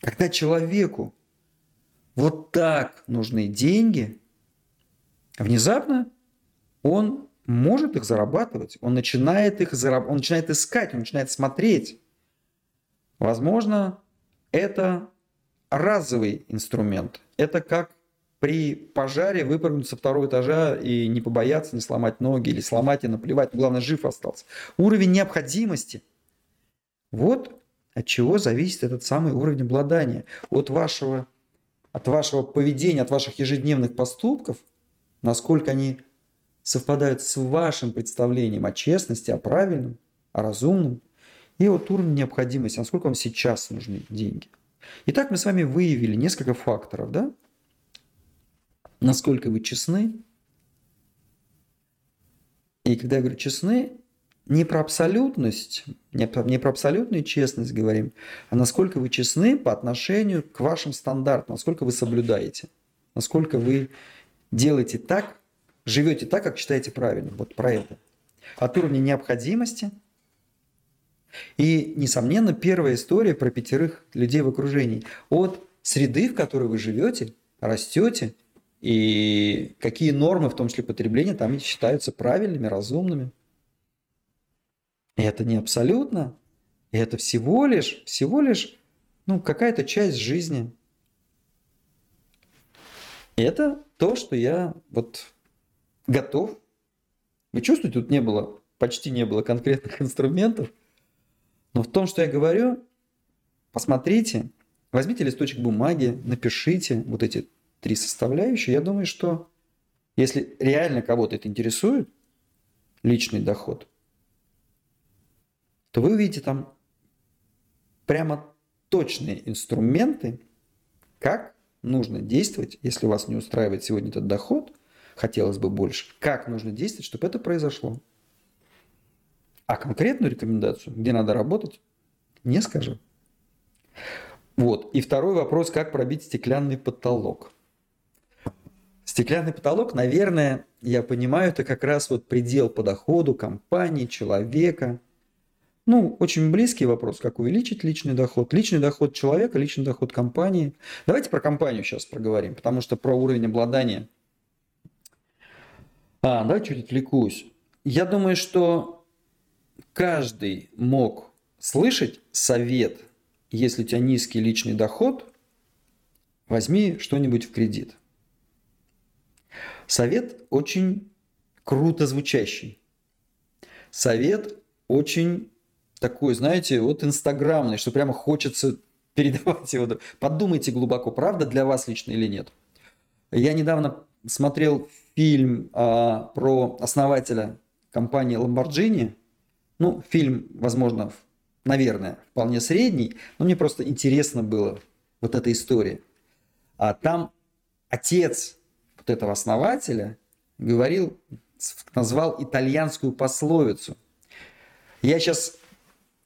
Когда человеку вот так нужны деньги, внезапно он может их зарабатывать, он начинает их зараб... он начинает искать, он начинает смотреть. Возможно, это разовый инструмент. Это как при пожаре выпрыгнуть со второго этажа и не побояться, не сломать ноги или сломать и наплевать. Главное, жив остался. Уровень необходимости. Вот от чего зависит этот самый уровень обладания. От вашего от вашего поведения, от ваших ежедневных поступков, насколько они совпадают с вашим представлением о честности, о правильном, о разумном, и вот уровень необходимости, насколько вам сейчас нужны деньги. Итак, мы с вами выявили несколько факторов, да? Насколько вы честны. И когда я говорю честны, не про абсолютность, не про, не про абсолютную честность говорим, а насколько вы честны по отношению к вашим стандартам, насколько вы соблюдаете, насколько вы делаете так, живете так, как считаете правильно. Вот про это. От уровня необходимости. И, несомненно, первая история про пятерых людей в окружении. От среды, в которой вы живете, растете, и какие нормы, в том числе потребления, там считаются правильными, разумными. Это не абсолютно, это всего лишь, всего лишь ну, какая-то часть жизни. И это то, что я вот готов. Вы чувствуете, тут не было, почти не было конкретных инструментов. Но в том, что я говорю, посмотрите, возьмите листочек бумаги, напишите вот эти три составляющие. Я думаю, что если реально кого-то это интересует, личный доход, то вы увидите там прямо точные инструменты, как нужно действовать, если вас не устраивает сегодня этот доход – хотелось бы больше. Как нужно действовать, чтобы это произошло? А конкретную рекомендацию, где надо работать, не скажу. Вот. И второй вопрос, как пробить стеклянный потолок. Стеклянный потолок, наверное, я понимаю, это как раз вот предел по доходу компании, человека. Ну, очень близкий вопрос, как увеличить личный доход. Личный доход человека, личный доход компании. Давайте про компанию сейчас проговорим, потому что про уровень обладания а, да, чуть отвлекусь. Я думаю, что каждый мог слышать совет, если у тебя низкий личный доход, возьми что-нибудь в кредит. Совет очень круто звучащий. Совет очень такой, знаете, вот инстаграмный, что прямо хочется передавать его. Подумайте глубоко, правда для вас лично или нет. Я недавно смотрел фильм а, про основателя компании Lamborghini. Ну, фильм, возможно, наверное, вполне средний, но мне просто интересно было вот эта история. А там отец вот этого основателя говорил, назвал итальянскую пословицу. Я сейчас,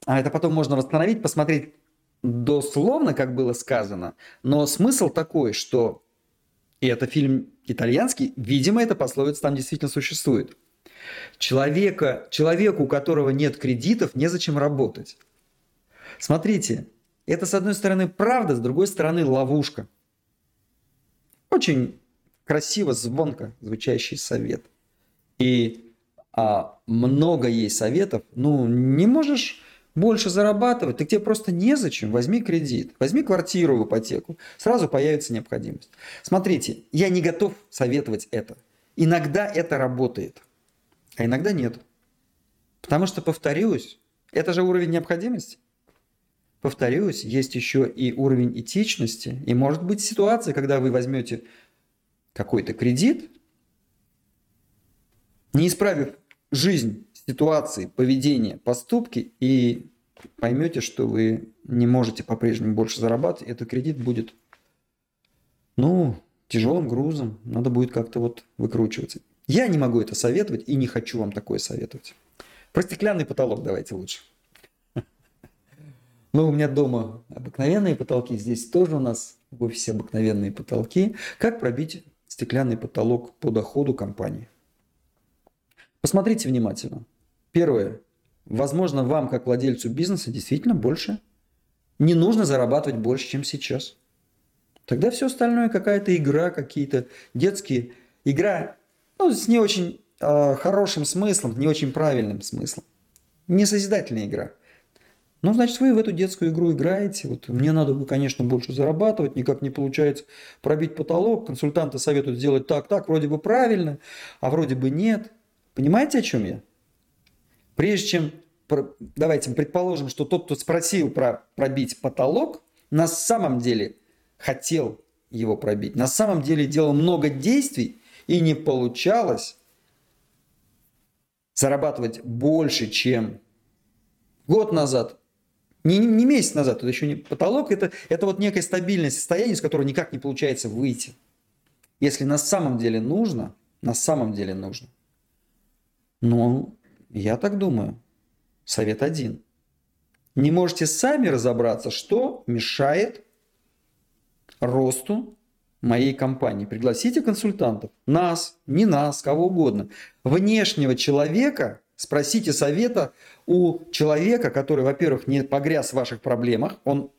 а это потом можно восстановить, посмотреть дословно, как было сказано, но смысл такой, что и это фильм итальянский, видимо, эта пословица там действительно существует. Человека, человеку, у которого нет кредитов, незачем работать. Смотрите, это с одной стороны правда, с другой стороны ловушка. Очень красиво, звонко звучащий совет. И а, много есть советов. Ну, не можешь больше зарабатывать, так тебе просто незачем. Возьми кредит, возьми квартиру в ипотеку. Сразу появится необходимость. Смотрите, я не готов советовать это. Иногда это работает, а иногда нет. Потому что, повторюсь, это же уровень необходимости. Повторюсь, есть еще и уровень этичности. И может быть ситуация, когда вы возьмете какой-то кредит, не исправив жизнь ситуации, поведения, поступки и поймете, что вы не можете по-прежнему больше зарабатывать, этот кредит будет, ну, тяжелым грузом, надо будет как-то вот выкручиваться. Я не могу это советовать и не хочу вам такое советовать. Про стеклянный потолок давайте лучше. Ну, у меня дома обыкновенные потолки, здесь тоже у нас в офисе обыкновенные потолки. Как пробить стеклянный потолок по доходу компании? Посмотрите внимательно. Первое. Возможно, вам, как владельцу бизнеса, действительно больше не нужно зарабатывать больше, чем сейчас. Тогда все остальное какая-то игра, какие-то детские игра, ну, с не очень э, хорошим смыслом, не очень правильным смыслом. Не созидательная игра. Ну, значит, вы в эту детскую игру играете. Вот мне надо бы, конечно, больше зарабатывать, никак не получается пробить потолок. Консультанты советуют сделать так, так, вроде бы правильно, а вроде бы нет. Понимаете, о чем я? Прежде чем, давайте предположим, что тот, кто спросил про пробить потолок, на самом деле хотел его пробить. На самом деле делал много действий и не получалось зарабатывать больше, чем год назад, не, не месяц назад, это еще не потолок, это, это вот некое стабильное состояние, из которого никак не получается выйти. Если на самом деле нужно, на самом деле нужно. Ну, я так думаю. Совет один. Не можете сами разобраться, что мешает росту моей компании. Пригласите консультантов. Нас, не нас, кого угодно. Внешнего человека спросите совета у человека, который, во-первых, не погряз в ваших проблемах, он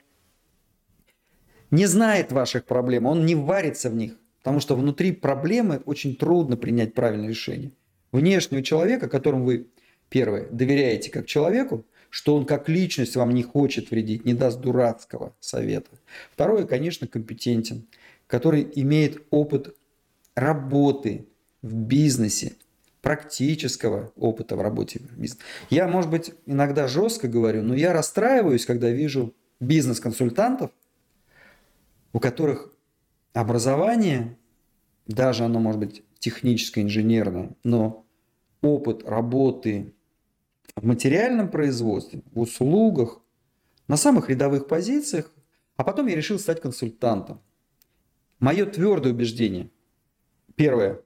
не знает ваших проблем, он не варится в них. Потому что внутри проблемы очень трудно принять правильное решение. Внешнего человека, которому вы, первое, доверяете как человеку, что он как личность вам не хочет вредить, не даст дурацкого совета. Второе, конечно, компетентен, который имеет опыт работы в бизнесе, практического опыта в работе в бизнесе. Я, может быть, иногда жестко говорю, но я расстраиваюсь, когда вижу бизнес-консультантов, у которых образование, даже оно может быть техническое, инженерное, но опыт работы в материальном производстве, в услугах, на самых рядовых позициях, а потом я решил стать консультантом. Мое твердое убеждение. Первое.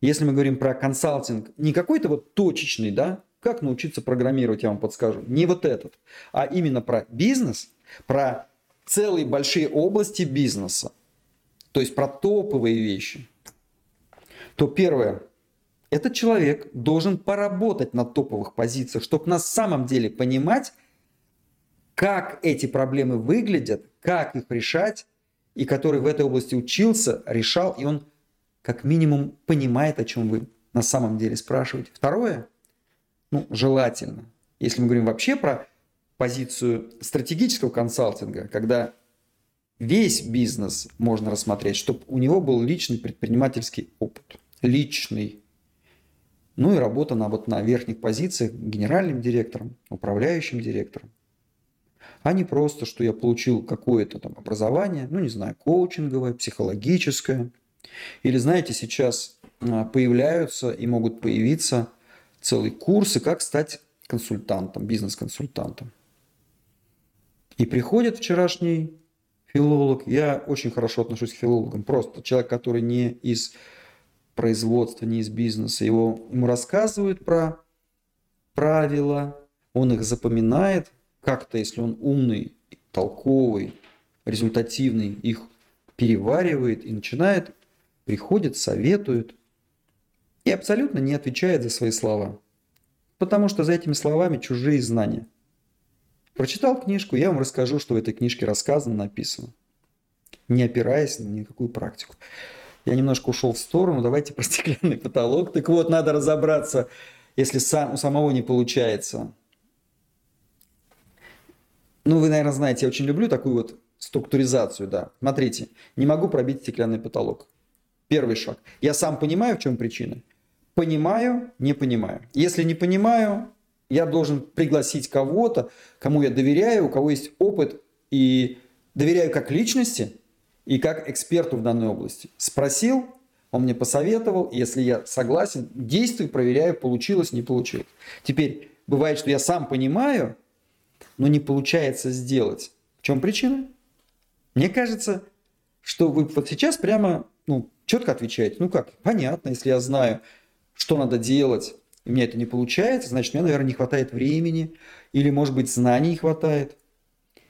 Если мы говорим про консалтинг, не какой-то вот точечный, да, как научиться программировать, я вам подскажу, не вот этот, а именно про бизнес, про целые большие области бизнеса, то есть про топовые вещи, то первое, этот человек должен поработать на топовых позициях, чтобы на самом деле понимать, как эти проблемы выглядят, как их решать, и который в этой области учился, решал, и он как минимум понимает, о чем вы на самом деле спрашиваете. Второе, ну, желательно, если мы говорим вообще про позицию стратегического консалтинга, когда весь бизнес можно рассмотреть, чтобы у него был личный предпринимательский опыт. Личный. Ну и работа на, вот, на верхних позициях генеральным директором, управляющим директором а не просто, что я получил какое-то там образование, ну не знаю, коучинговое, психологическое. Или знаете, сейчас а, появляются и могут появиться целые курсы, как стать консультантом, бизнес-консультантом. И приходит вчерашний филолог, я очень хорошо отношусь к филологам, просто человек, который не из производства, не из бизнеса, его, ему рассказывают про правила, он их запоминает, как-то, если он умный, толковый, результативный, их переваривает и начинает, приходит, советует и абсолютно не отвечает за свои слова. Потому что за этими словами чужие знания. Прочитал книжку, я вам расскажу, что в этой книжке рассказано, написано, не опираясь на никакую практику. Я немножко ушел в сторону, давайте про стеклянный потолок. Так вот, надо разобраться, если сам, у самого не получается, ну, вы, наверное, знаете, я очень люблю такую вот структуризацию, да. Смотрите, не могу пробить стеклянный потолок. Первый шаг. Я сам понимаю, в чем причина. Понимаю, не понимаю. Если не понимаю, я должен пригласить кого-то, кому я доверяю, у кого есть опыт и доверяю как личности и как эксперту в данной области. Спросил, он мне посоветовал, если я согласен, действую, проверяю, получилось, не получилось. Теперь бывает, что я сам понимаю, но не получается сделать. В чем причина? Мне кажется, что вы вот сейчас прямо ну, четко отвечаете. Ну как, понятно, если я знаю, что надо делать, и меня это не получается, значит, мне, наверное, не хватает времени, или, может быть, знаний не хватает.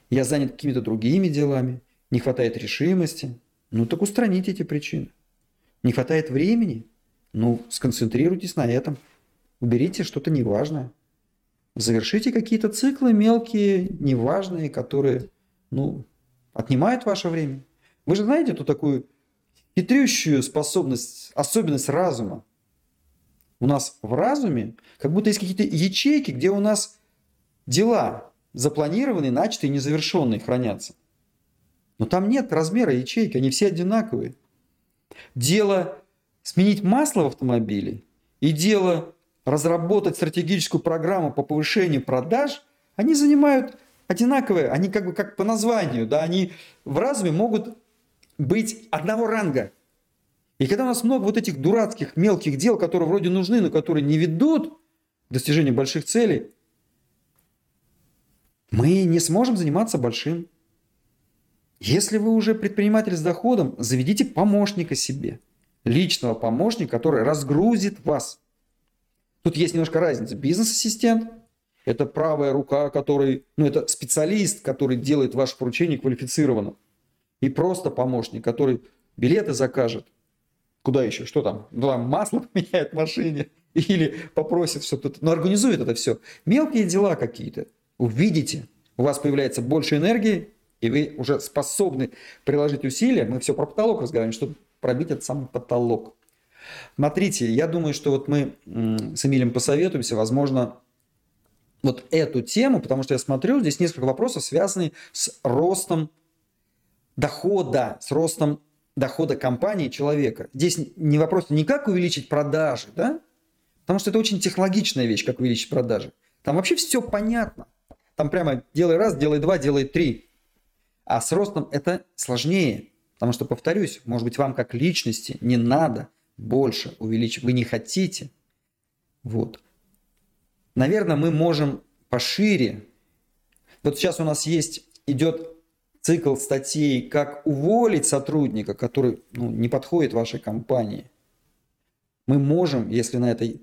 Я занят какими-то другими делами, не хватает решимости. Ну так устраните эти причины. Не хватает времени? Ну, сконцентрируйтесь на этом. Уберите что-то неважное. Завершите какие-то циклы мелкие, неважные, которые ну, отнимают ваше время. Вы же знаете эту такую хитрющую способность, особенность разума. У нас в разуме как будто есть какие-то ячейки, где у нас дела запланированные, начатые, незавершенные хранятся. Но там нет размера ячейки, они все одинаковые. Дело сменить масло в автомобиле и дело разработать стратегическую программу по повышению продаж, они занимают одинаковые, они как бы как по названию, да, они в разуме могут быть одного ранга. И когда у нас много вот этих дурацких мелких дел, которые вроде нужны, но которые не ведут к достижению больших целей, мы не сможем заниматься большим. Если вы уже предприниматель с доходом, заведите помощника себе, личного помощника, который разгрузит вас. Тут есть немножко разница. Бизнес-ассистент – это правая рука, который, ну, это специалист, который делает ваше поручение квалифицированно. И просто помощник, который билеты закажет. Куда еще? Что там? Ну, масло поменяет в машине. Или попросит что-то. Но организует это все. Мелкие дела какие-то. Увидите, у вас появляется больше энергии, и вы уже способны приложить усилия. Мы все про потолок разговариваем, чтобы пробить этот самый потолок. Смотрите, я думаю, что вот мы с Эмилем посоветуемся, возможно, вот эту тему, потому что я смотрю, здесь несколько вопросов, связанных с ростом дохода, с ростом дохода компании человека. Здесь не вопрос не как увеличить продажи, да? Потому что это очень технологичная вещь, как увеличить продажи. Там вообще все понятно. Там прямо делай раз, делай два, делай три. А с ростом это сложнее. Потому что, повторюсь, может быть, вам как личности не надо больше увеличить. Вы не хотите. Вот. Наверное, мы можем пошире. Вот сейчас у нас есть, идет цикл статей, как уволить сотрудника, который ну, не подходит вашей компании. Мы можем, если на этой...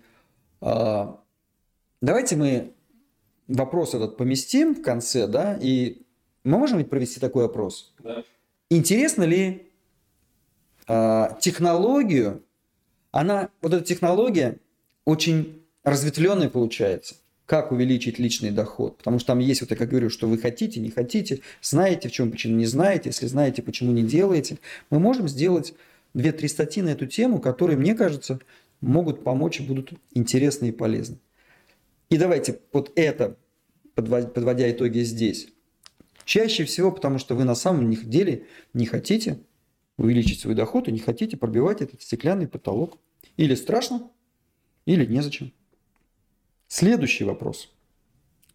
Э, давайте мы вопрос этот поместим в конце, да, и мы можем ведь провести такой опрос? Да. Интересно ли э, технологию, она, вот эта технология очень разветвленная получается как увеличить личный доход. Потому что там есть, вот я как говорю, что вы хотите, не хотите, знаете, в чем причина, не знаете, если знаете, почему не делаете. Мы можем сделать 2-3 статьи на эту тему, которые, мне кажется, могут помочь и будут интересны и полезны. И давайте вот это, подводя итоги здесь. Чаще всего, потому что вы на самом деле не хотите увеличить свой доход и не хотите пробивать этот стеклянный потолок. Или страшно, или незачем. Следующий вопрос.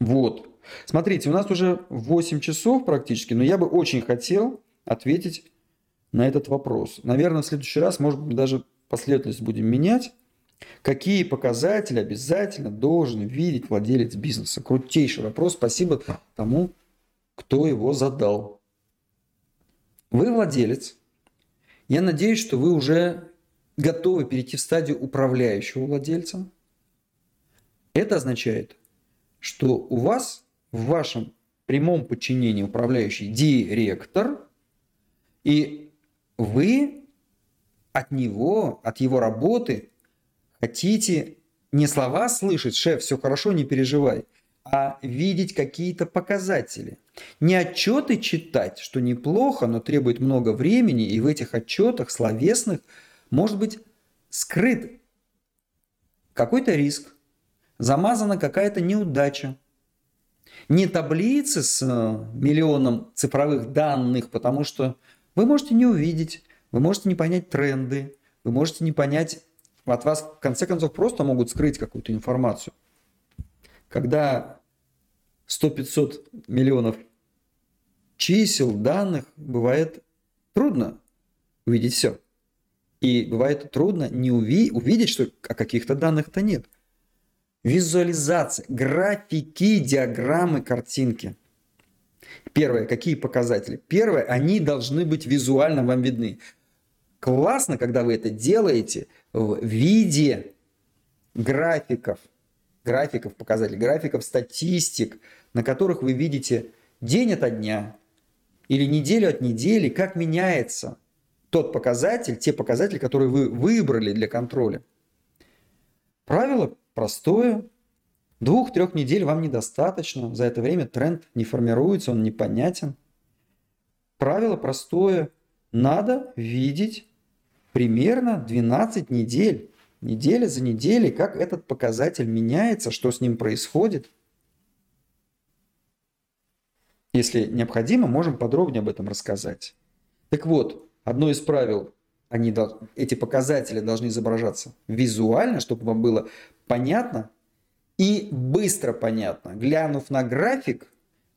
Вот. Смотрите, у нас уже 8 часов практически, но я бы очень хотел ответить на этот вопрос. Наверное, в следующий раз, может быть, даже последовательность будем менять. Какие показатели обязательно должен видеть владелец бизнеса? Крутейший вопрос. Спасибо тому, кто его задал. Вы владелец. Я надеюсь, что вы уже готовы перейти в стадию управляющего владельца. Это означает, что у вас в вашем прямом подчинении управляющий директор, и вы от него, от его работы хотите не слова слышать, шеф, все хорошо, не переживай, а видеть какие-то показатели. Не отчеты читать, что неплохо, но требует много времени, и в этих отчетах словесных может быть скрыт какой-то риск, замазана какая-то неудача. Не таблицы с э, миллионом цифровых данных, потому что вы можете не увидеть, вы можете не понять тренды, вы можете не понять, от вас в конце концов просто могут скрыть какую-то информацию. Когда 100-500 миллионов чисел, данных, бывает трудно увидеть все. И бывает трудно не уви- увидеть, что а каких-то данных-то нет – Визуализация, графики, диаграммы, картинки. Первое, какие показатели? Первое, они должны быть визуально вам видны. Классно, когда вы это делаете в виде графиков, графиков показателей, графиков статистик, на которых вы видите день ото дня или неделю от недели, как меняется тот показатель, те показатели, которые вы выбрали для контроля. Правило простое. Двух-трех недель вам недостаточно. За это время тренд не формируется, он непонятен. Правило простое. Надо видеть примерно 12 недель. Неделя за неделей, как этот показатель меняется, что с ним происходит. Если необходимо, можем подробнее об этом рассказать. Так вот, одно из правил они, эти показатели должны изображаться визуально, чтобы вам было понятно и быстро понятно. Глянув на график,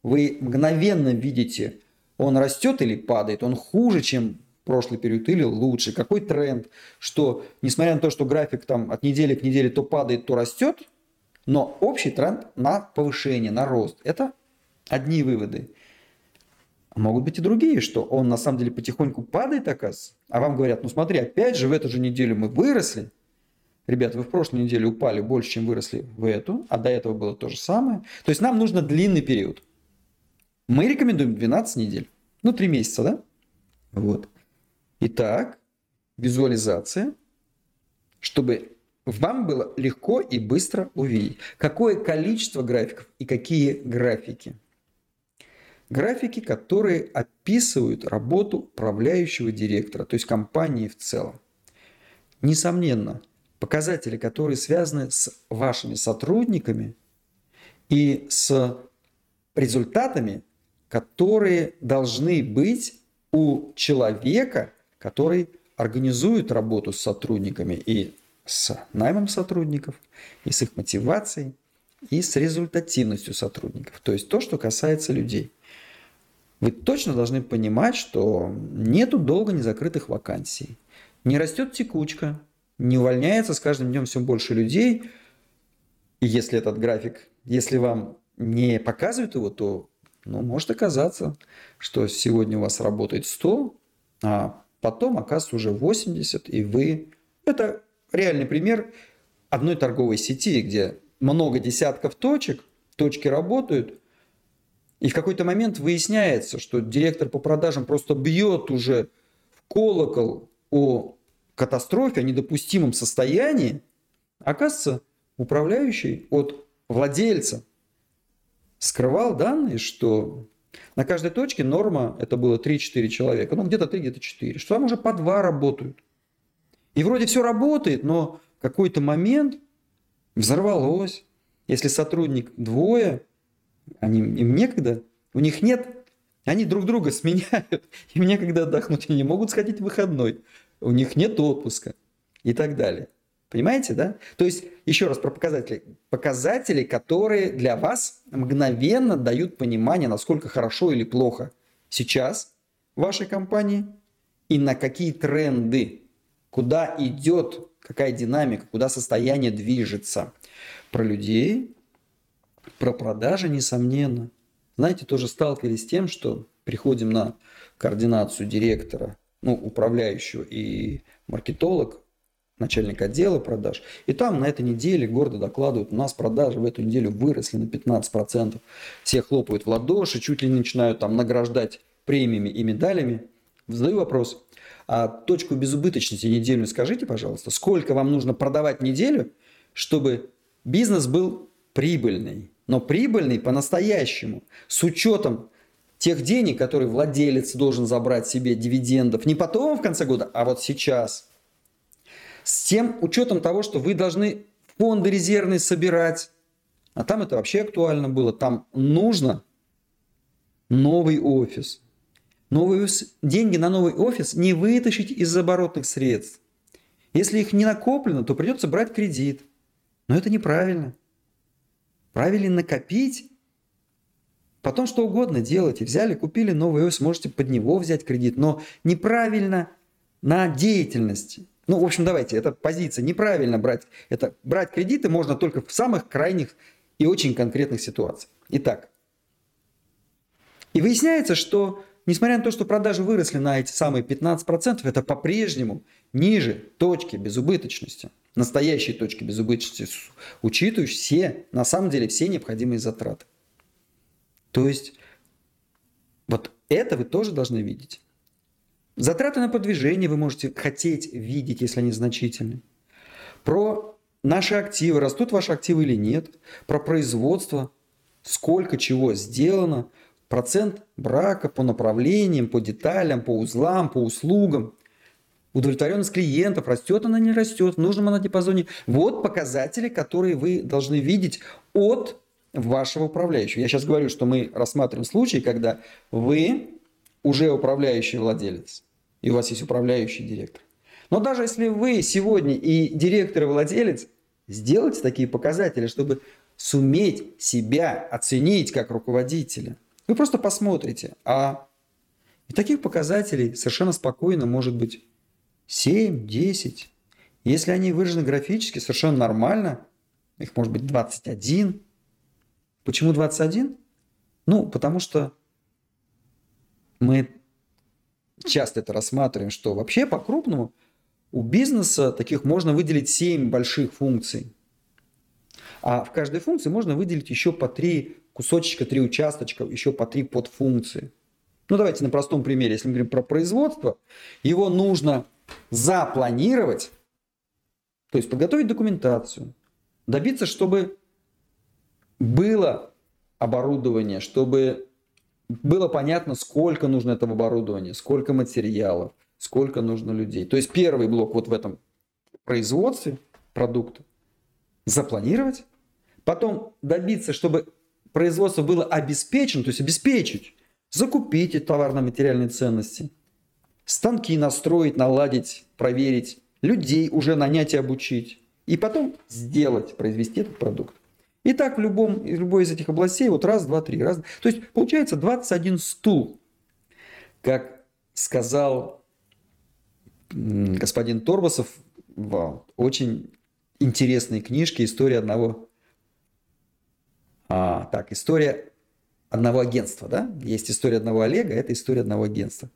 вы мгновенно видите, он растет или падает, он хуже, чем прошлый период или лучше, какой тренд, что несмотря на то, что график там от недели к неделе то падает, то растет, но общий тренд на повышение, на рост. Это одни выводы. Могут быть и другие, что он на самом деле потихоньку падает, оказывается. А вам говорят, ну смотри, опять же в эту же неделю мы выросли. Ребята, вы в прошлой неделе упали больше, чем выросли в эту, а до этого было то же самое. То есть нам нужно длинный период. Мы рекомендуем 12 недель. Ну, 3 месяца, да? Вот. Итак, визуализация, чтобы вам было легко и быстро увидеть, какое количество графиков и какие графики. Графики, которые описывают работу управляющего директора, то есть компании в целом. Несомненно, показатели, которые связаны с вашими сотрудниками и с результатами, которые должны быть у человека, который организует работу с сотрудниками и с наймом сотрудников, и с их мотивацией, и с результативностью сотрудников. То есть то, что касается людей. Вы точно должны понимать, что нету долго незакрытых вакансий. Не растет текучка, не увольняется с каждым днем все больше людей. И если этот график, если вам не показывают его, то ну, может оказаться, что сегодня у вас работает 100, а потом оказывается уже 80, и вы... Это реальный пример одной торговой сети, где много десятков точек, точки работают, и в какой-то момент выясняется, что директор по продажам просто бьет уже в колокол о катастрофе, о недопустимом состоянии, оказывается, управляющий от владельца скрывал данные, что на каждой точке норма это было 3-4 человека, ну где-то 3, где-то 4, что там уже по 2 работают. И вроде все работает, но какой-то момент взорвалось. Если сотрудник двое, они, им некогда, у них нет, они друг друга сменяют, им некогда отдохнуть, они не могут сходить в выходной у них нет отпуска и так далее. Понимаете, да? То есть, еще раз про показатели. Показатели, которые для вас мгновенно дают понимание, насколько хорошо или плохо сейчас вашей компании и на какие тренды, куда идет, какая динамика, куда состояние движется. Про людей, про продажи, несомненно. Знаете, тоже сталкивались с тем, что приходим на координацию директора ну, управляющего и маркетолог, начальник отдела продаж. И там на этой неделе гордо докладывают, у нас продажи в эту неделю выросли на 15%. Все хлопают в ладоши, чуть ли не начинают там награждать премиями и медалями. Задаю вопрос, а точку безубыточности недельную скажите, пожалуйста, сколько вам нужно продавать неделю, чтобы бизнес был прибыльный, но прибыльный по-настоящему, с учетом тех денег, которые владелец должен забрать себе дивидендов, не потом в конце года, а вот сейчас. С тем учетом того, что вы должны фонды резервные собирать, а там это вообще актуально было, там нужно новый офис. Новый деньги на новый офис не вытащить из оборотных средств. Если их не накоплено, то придется брать кредит. Но это неправильно. Правильно накопить Потом что угодно делайте. Взяли, купили новый iOS, можете под него взять кредит, но неправильно на деятельности. Ну, в общем, давайте, это позиция. Неправильно брать. Это брать кредиты можно только в самых крайних и очень конкретных ситуациях. Итак, и выясняется, что несмотря на то, что продажи выросли на эти самые 15%, это по-прежнему ниже точки безубыточности, настоящей точки безубыточности, учитывая все, на самом деле, все необходимые затраты. То есть вот это вы тоже должны видеть. Затраты на продвижение вы можете хотеть видеть, если они значительны. Про наши активы, растут ваши активы или нет. Про производство, сколько чего сделано. Процент брака по направлениям, по деталям, по узлам, по услугам. Удовлетворенность клиентов, растет она, не растет, в нужном она диапазоне. Вот показатели, которые вы должны видеть от вашего управляющего. Я сейчас говорю, что мы рассматриваем случай, когда вы уже управляющий владелец, и у вас есть управляющий директор. Но даже если вы сегодня и директор, и владелец, сделайте такие показатели, чтобы суметь себя оценить как руководителя. Вы просто посмотрите, а И таких показателей совершенно спокойно может быть 7, 10. Если они выражены графически, совершенно нормально. Их может быть 21. Почему 21? Ну, потому что мы часто это рассматриваем, что вообще по-крупному у бизнеса таких можно выделить 7 больших функций. А в каждой функции можно выделить еще по 3 кусочка, 3 участочка, еще по 3 подфункции. Ну давайте на простом примере, если мы говорим про производство, его нужно запланировать, то есть подготовить документацию, добиться, чтобы было оборудование, чтобы было понятно, сколько нужно этого оборудования, сколько материалов, сколько нужно людей. То есть первый блок вот в этом производстве продукта запланировать, потом добиться, чтобы производство было обеспечено, то есть обеспечить, закупить товарно-материальные ценности, станки настроить, наладить, проверить, людей уже нанять и обучить, и потом сделать, произвести этот продукт. И так в, любом, в любой из этих областей вот раз, два, три. Раз. То есть получается 21 стул. Как сказал господин Торбасов в очень интересной книжке «История одного...» а, Так, история одного агентства, да? Есть история одного Олега, это история одного агентства.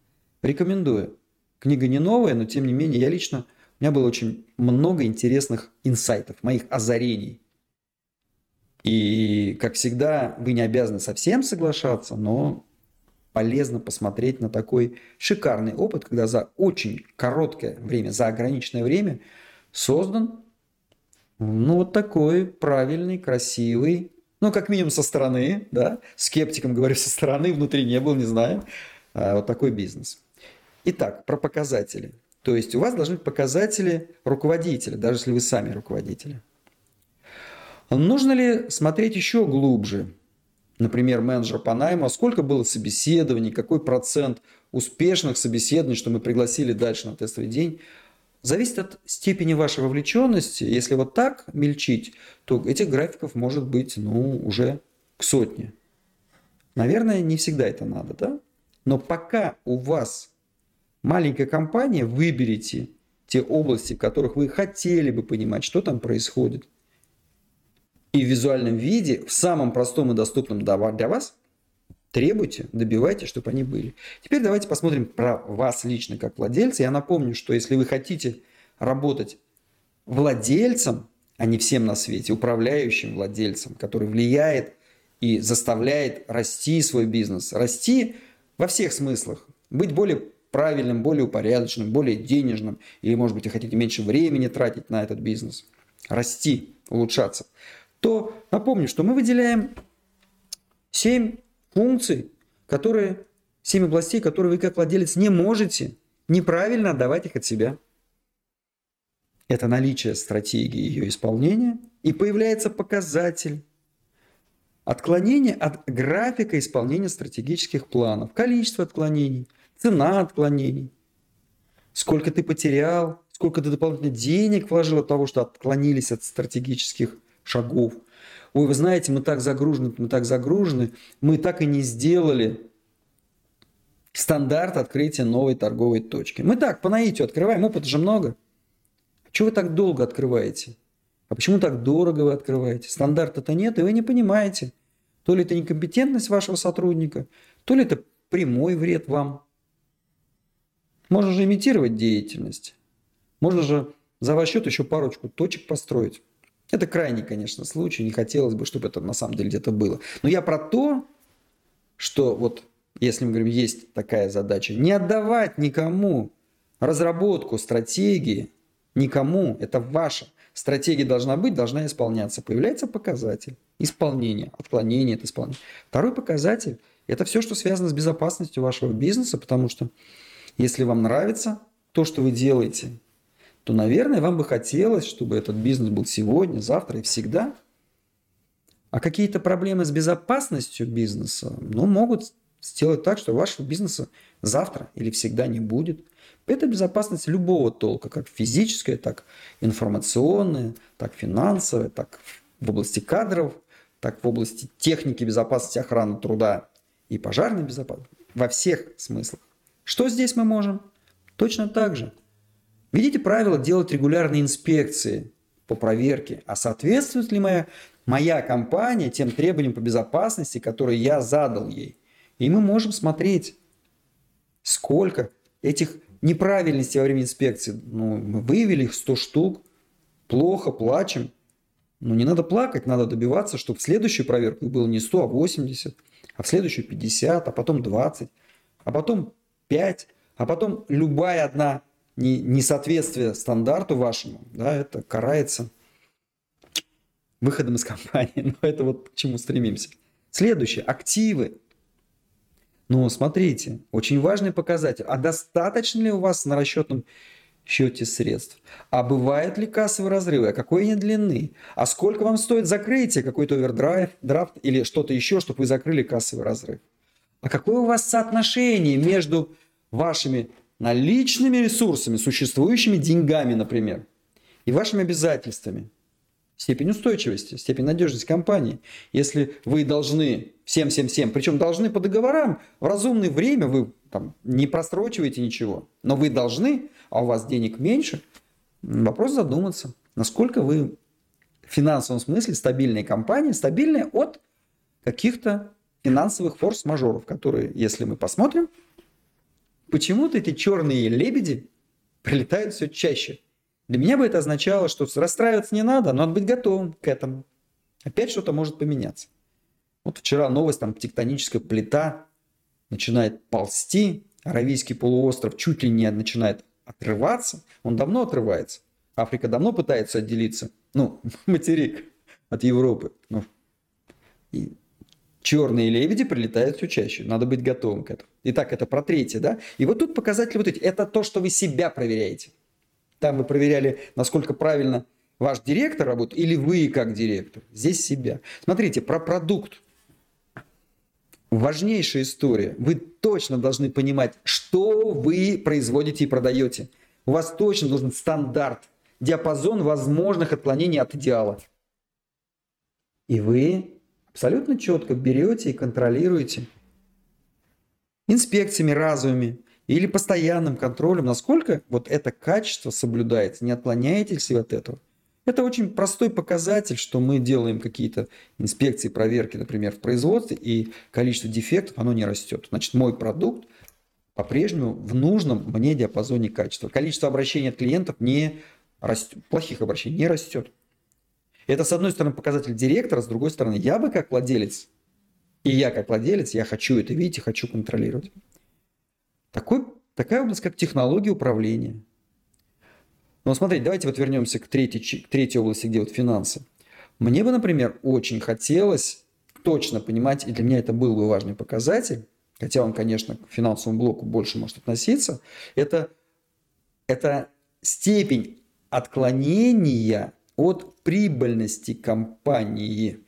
Рекомендую. Книга не новая, но тем не менее я лично... У меня было очень много интересных инсайтов, моих озарений – и, как всегда, вы не обязаны совсем соглашаться, но полезно посмотреть на такой шикарный опыт, когда за очень короткое время, за ограниченное время создан ну, вот такой правильный, красивый, ну, как минимум со стороны, да, скептиком говорю со стороны, внутри не был, не знаю, а вот такой бизнес. Итак, про показатели. То есть у вас должны быть показатели руководителя, даже если вы сами руководители. Нужно ли смотреть еще глубже? Например, менеджер по найму, а сколько было собеседований, какой процент успешных собеседований, что мы пригласили дальше на тестовый день, зависит от степени вашей вовлеченности. Если вот так мельчить, то этих графиков может быть ну, уже к сотне. Наверное, не всегда это надо, да? Но пока у вас маленькая компания, выберите те области, в которых вы хотели бы понимать, что там происходит – и в визуальном виде, в самом простом и доступном для вас, требуйте, добивайте, чтобы они были. Теперь давайте посмотрим про вас лично как владельца. Я напомню, что если вы хотите работать владельцем, а не всем на свете, управляющим владельцем, который влияет и заставляет расти свой бизнес, расти во всех смыслах, быть более правильным, более упорядоченным, более денежным, или, может быть, вы хотите меньше времени тратить на этот бизнес, расти, улучшаться, то напомню, что мы выделяем 7 функций, которые, 7 областей, которые вы как владелец не можете неправильно отдавать их от себя. Это наличие стратегии ее исполнения, и появляется показатель отклонения от графика исполнения стратегических планов, количество отклонений, цена отклонений, сколько ты потерял, сколько ты дополнительно денег вложил от того, что отклонились от стратегических шагов. Ой, вы знаете, мы так загружены, мы так загружены, мы так и не сделали стандарт открытия новой торговой точки. Мы так, по наитию открываем, опыта же много. Чего вы так долго открываете? А почему так дорого вы открываете? Стандарта-то нет, и вы не понимаете. То ли это некомпетентность вашего сотрудника, то ли это прямой вред вам. Можно же имитировать деятельность. Можно же за ваш счет еще парочку точек построить. Это крайний, конечно, случай. Не хотелось бы, чтобы это на самом деле где-то было. Но я про то, что вот если мы говорим, есть такая задача, не отдавать никому разработку стратегии, никому, это ваша. Стратегия должна быть, должна исполняться. Появляется показатель исполнения, отклонения от исполнения. Второй показатель – это все, что связано с безопасностью вашего бизнеса, потому что если вам нравится то, что вы делаете, то, наверное, вам бы хотелось, чтобы этот бизнес был сегодня, завтра и всегда. А какие-то проблемы с безопасностью бизнеса ну, могут сделать так, что вашего бизнеса завтра или всегда не будет. Это безопасность любого толка, как физическая, так информационная, так финансовая, так в области кадров, так в области техники безопасности охраны труда и пожарной безопасности. Во всех смыслах. Что здесь мы можем? Точно так же. Видите правило делать регулярные инспекции по проверке, а соответствует ли моя, моя компания тем требованиям по безопасности, которые я задал ей. И мы можем смотреть, сколько этих неправильностей во время инспекции. Ну, мы выявили их 100 штук, плохо, плачем. Но не надо плакать, надо добиваться, чтобы в следующую проверку было не 100, а 80, а в следующую 50, а потом 20, а потом 5, а потом любая одна несоответствие стандарту вашему, да, это карается выходом из компании. Но это вот к чему стремимся. Следующее. Активы. Ну, смотрите, очень важный показатель. А достаточно ли у вас на расчетном счете средств? А бывают ли кассовые разрывы? А какой они длины? А сколько вам стоит закрытие, какой-то овердрайв, драфт или что-то еще, чтобы вы закрыли кассовый разрыв? А какое у вас соотношение между вашими наличными ресурсами, существующими деньгами, например, и вашими обязательствами. Степень устойчивости, степень надежности компании. Если вы должны всем, всем, всем, причем должны по договорам, в разумное время вы там, не просрочиваете ничего, но вы должны, а у вас денег меньше, вопрос задуматься, насколько вы в финансовом смысле стабильная компания, стабильная от каких-то финансовых форс-мажоров, которые, если мы посмотрим, почему-то эти черные лебеди прилетают все чаще. Для меня бы это означало, что расстраиваться не надо, но надо быть готовым к этому. Опять что-то может поменяться. Вот вчера новость, там тектоническая плита начинает ползти, Аравийский полуостров чуть ли не начинает отрываться. Он давно отрывается. Африка давно пытается отделиться, ну, материк от Европы. Ну, и черные лебеди прилетают все чаще. Надо быть готовым к этому. Итак, это про третье, да? И вот тут показатели вот эти. Это то, что вы себя проверяете. Там вы проверяли, насколько правильно ваш директор работает или вы как директор. Здесь себя. Смотрите, про продукт. Важнейшая история. Вы точно должны понимать, что вы производите и продаете. У вас точно должен стандарт, диапазон возможных отклонений от идеала. И вы абсолютно четко берете и контролируете инспекциями разовыми или постоянным контролем, насколько вот это качество соблюдается, не отклоняетесь ли от этого. Это очень простой показатель, что мы делаем какие-то инспекции, проверки, например, в производстве, и количество дефектов, оно не растет. Значит, мой продукт по-прежнему в нужном мне диапазоне качества. Количество обращений от клиентов не растет, плохих обращений не растет. Это, с одной стороны, показатель директора, с другой стороны, я бы как владелец, и я как владелец, я хочу это видеть и хочу контролировать. Такой, такая область, как технология управления. Но смотрите, давайте вот вернемся к третьей, к третьей области, где вот финансы. Мне бы, например, очень хотелось точно понимать, и для меня это был бы важный показатель, хотя он, конечно, к финансовому блоку больше может относиться, это, это степень отклонения от прибыльности компании.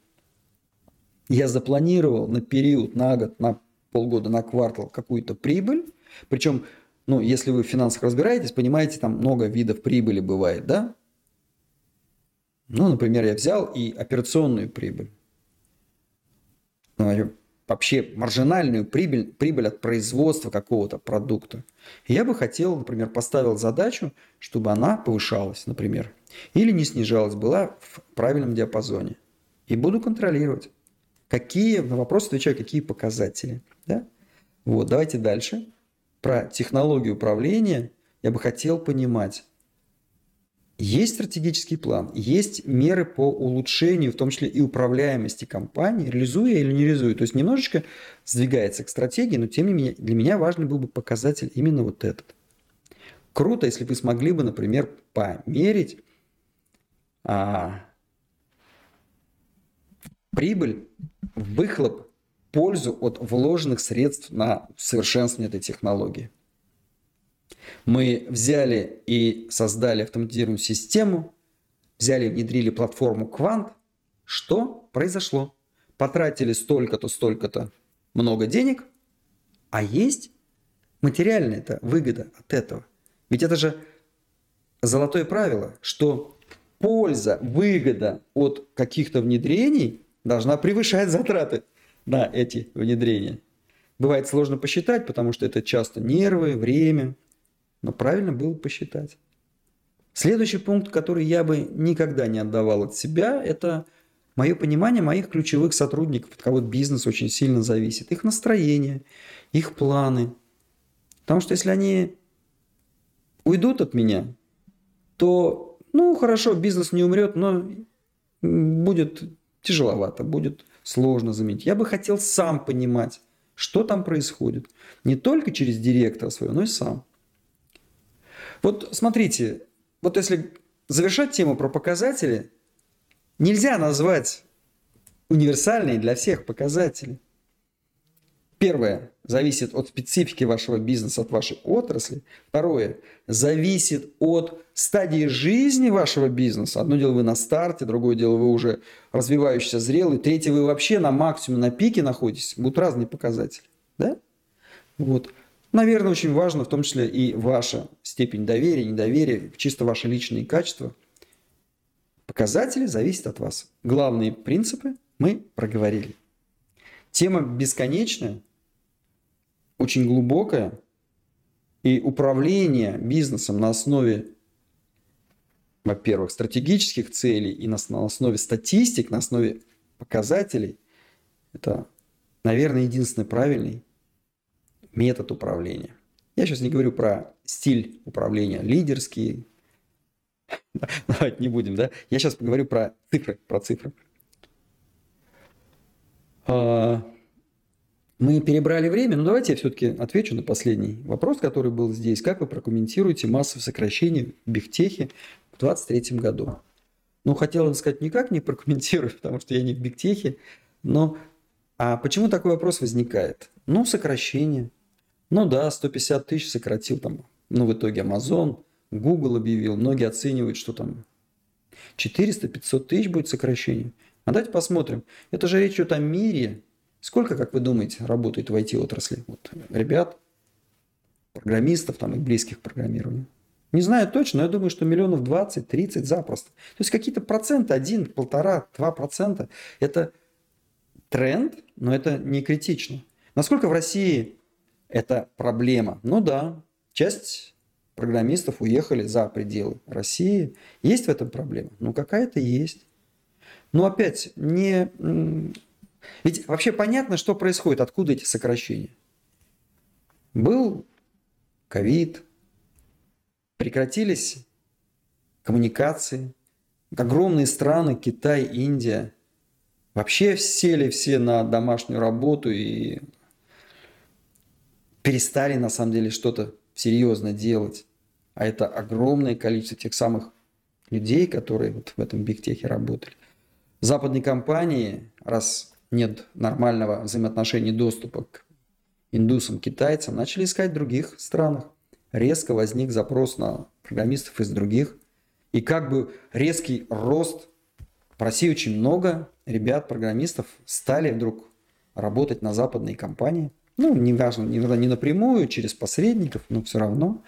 Я запланировал на период, на год, на полгода, на квартал какую-то прибыль. Причем, ну, если вы в финансах разбираетесь, понимаете, там много видов прибыли бывает, да? Ну, например, я взял и операционную прибыль. Ну, вообще маржинальную прибыль, прибыль от производства какого-то продукта. Я бы хотел, например, поставил задачу, чтобы она повышалась, например, или не снижалась, была в правильном диапазоне. И буду контролировать, какие, на вопрос отвечаю, какие показатели. Да? Вот, давайте дальше. Про технологию управления я бы хотел понимать, есть стратегический план, есть меры по улучшению, в том числе и управляемости компании, реализуя или не реализуя. То есть немножечко сдвигается к стратегии, но тем не менее для меня важный был бы показатель именно вот этот. Круто, если вы смогли бы, например, померить а, прибыль, выхлоп, пользу от вложенных средств на совершенствование этой технологии. Мы взяли и создали автоматизированную систему, взяли и внедрили платформу Quant. Что произошло? Потратили столько-то, столько-то много денег, а есть материальная это выгода от этого. Ведь это же золотое правило, что польза, выгода от каких-то внедрений должна превышать затраты на эти внедрения. бывает сложно посчитать, потому что это часто нервы, время. Но правильно было посчитать. Следующий пункт, который я бы никогда не отдавал от себя, это мое понимание моих ключевых сотрудников, от кого бизнес очень сильно зависит. Их настроение, их планы. Потому что если они уйдут от меня, то, ну, хорошо, бизнес не умрет, но будет тяжеловато, будет сложно заметить. Я бы хотел сам понимать, что там происходит. Не только через директора своего, но и сам. Вот смотрите, вот если завершать тему про показатели, нельзя назвать универсальные для всех показатели. Первое зависит от специфики вашего бизнеса, от вашей отрасли. Второе зависит от стадии жизни вашего бизнеса. Одно дело вы на старте, другое дело вы уже развивающийся, зрелый. Третье вы вообще на максимуме, на пике находитесь. Будут разные показатели. Да? Вот. Наверное, очень важно в том числе и ваша степень доверия, недоверия, чисто ваши личные качества. Показатели зависят от вас. Главные принципы мы проговорили. Тема бесконечная, очень глубокая, и управление бизнесом на основе, во-первых, стратегических целей и на основе статистик, на основе показателей, это, наверное, единственный правильный метод управления. Я сейчас не говорю про стиль управления, лидерский. Давайте не будем, да? Я сейчас поговорю про цифры, про цифры. А, мы перебрали время, но давайте я все-таки отвечу на последний вопрос, который был здесь. Как вы прокомментируете массовое сокращение в Бигтехе в 2023 году? Ну, хотел сказать, никак не прокомментирую, потому что я не в Бигтехе, но а почему такой вопрос возникает? Ну, сокращение. Ну да, 150 тысяч сократил там, ну в итоге Amazon, Google объявил, многие оценивают, что там 400-500 тысяч будет сокращение. А давайте посмотрим. Это же речь идет о мире. Сколько, как вы думаете, работает в IT-отрасли? Вот, ребят, программистов там и близких к программированию. Не знаю точно, но я думаю, что миллионов 20-30 запросто. То есть какие-то проценты, 1, полтора, 2 процента. Это тренд, но это не критично. Насколько в России это проблема. Ну да, часть программистов уехали за пределы России. Есть в этом проблема? Ну какая-то есть. Но опять, не... Ведь вообще понятно, что происходит, откуда эти сокращения. Был ковид, прекратились коммуникации, огромные страны, Китай, Индия, вообще сели все на домашнюю работу и перестали на самом деле что-то серьезно делать. А это огромное количество тех самых людей, которые вот в этом бигтехе работали. Западные компании, раз нет нормального взаимоотношения доступа к индусам, китайцам, начали искать в других странах. Резко возник запрос на программистов из других. И как бы резкий рост в России очень много ребят, программистов стали вдруг работать на западные компании – ну, не важно, иногда не напрямую, через посредников, но все равно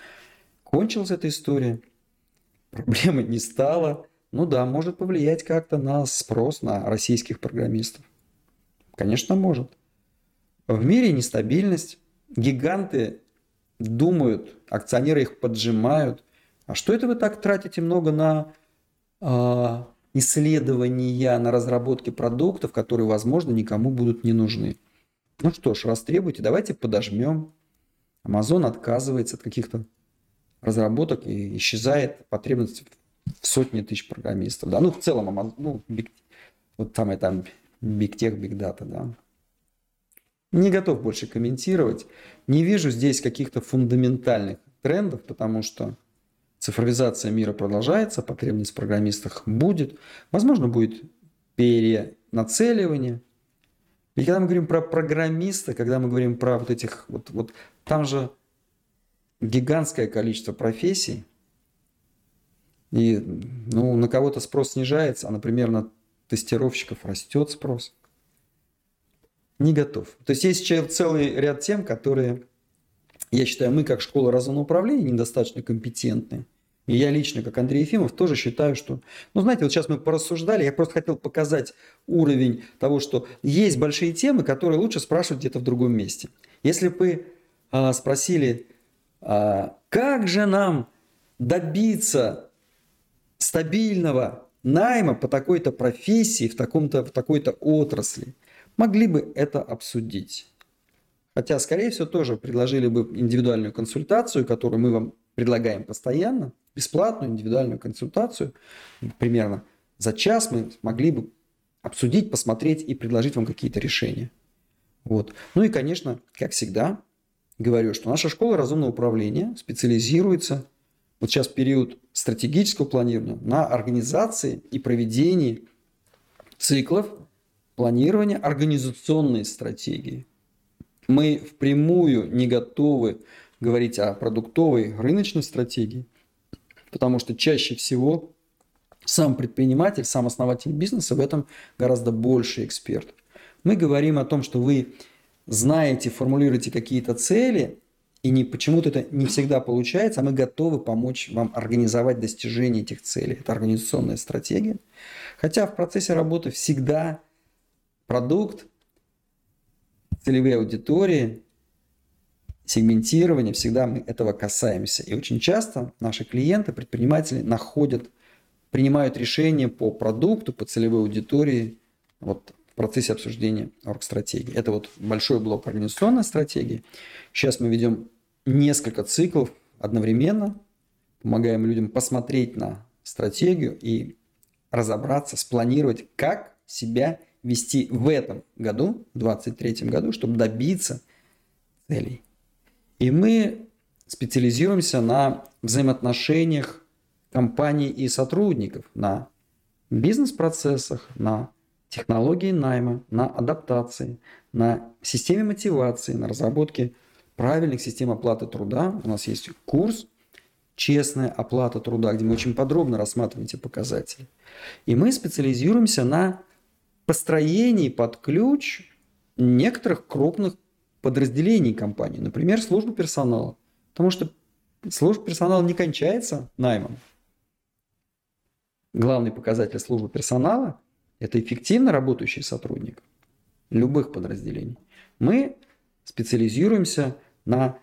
кончилась эта история. Проблемы не стало. Ну да, может повлиять как-то на спрос на российских программистов. Конечно, может. В мире нестабильность. Гиганты думают, акционеры их поджимают. А что это вы так тратите много на э, исследования, на разработки продуктов, которые, возможно, никому будут не нужны? Ну что ж, раз требуете, давайте подожмем. Amazon отказывается от каких-то разработок и исчезает потребность в сотни тысяч программистов. Да? Ну, в целом, Amazon, ну, big, вот самое там Big Tech, Big Data, да. Не готов больше комментировать. Не вижу здесь каких-то фундаментальных трендов, потому что цифровизация мира продолжается, потребность в программистах будет. Возможно, будет перенацеливание – и когда мы говорим про программиста, когда мы говорим про вот этих, вот, вот там же гигантское количество профессий, и ну, на кого-то спрос снижается, а, например, на тестировщиков растет спрос. Не готов. То есть есть целый ряд тем, которые, я считаю, мы как школа разумного управления недостаточно компетентны. И я лично, как Андрей Ефимов, тоже считаю, что... Ну, знаете, вот сейчас мы порассуждали, я просто хотел показать уровень того, что есть большие темы, которые лучше спрашивать где-то в другом месте. Если бы а, спросили, а, как же нам добиться стабильного найма по такой-то профессии, в, таком-то, в такой-то отрасли, могли бы это обсудить. Хотя, скорее всего, тоже предложили бы индивидуальную консультацию, которую мы вам предлагаем постоянно, бесплатную индивидуальную консультацию, примерно за час мы могли бы обсудить, посмотреть и предложить вам какие-то решения. Вот. Ну и, конечно, как всегда, говорю, что наша школа разумного управления специализируется вот сейчас период стратегического планирования на организации и проведении циклов планирования организационной стратегии. Мы впрямую не готовы говорить о продуктовой рыночной стратегии, потому что чаще всего сам предприниматель, сам основатель бизнеса в этом гораздо больше эксперт. Мы говорим о том, что вы знаете, формулируете какие-то цели, и не, почему-то это не всегда получается, а мы готовы помочь вам организовать достижение этих целей. Это организационная стратегия. Хотя в процессе работы всегда продукт, целевые аудитории, сегментирование, всегда мы этого касаемся. И очень часто наши клиенты, предприниматели находят, принимают решения по продукту, по целевой аудитории вот, в процессе обсуждения оргстратегии. Это вот большой блок организационной стратегии. Сейчас мы ведем несколько циклов одновременно, помогаем людям посмотреть на стратегию и разобраться, спланировать, как себя вести в этом году, в 2023 году, чтобы добиться целей. И мы специализируемся на взаимоотношениях компаний и сотрудников, на бизнес-процессах, на технологии найма, на адаптации, на системе мотивации, на разработке правильных систем оплаты труда. У нас есть курс «Честная оплата труда», где мы очень подробно рассматриваем эти показатели. И мы специализируемся на построении под ключ некоторых крупных подразделений компании, например, службы персонала. Потому что служба персонала не кончается наймом. Главный показатель службы персонала – это эффективно работающий сотрудник любых подразделений. Мы специализируемся на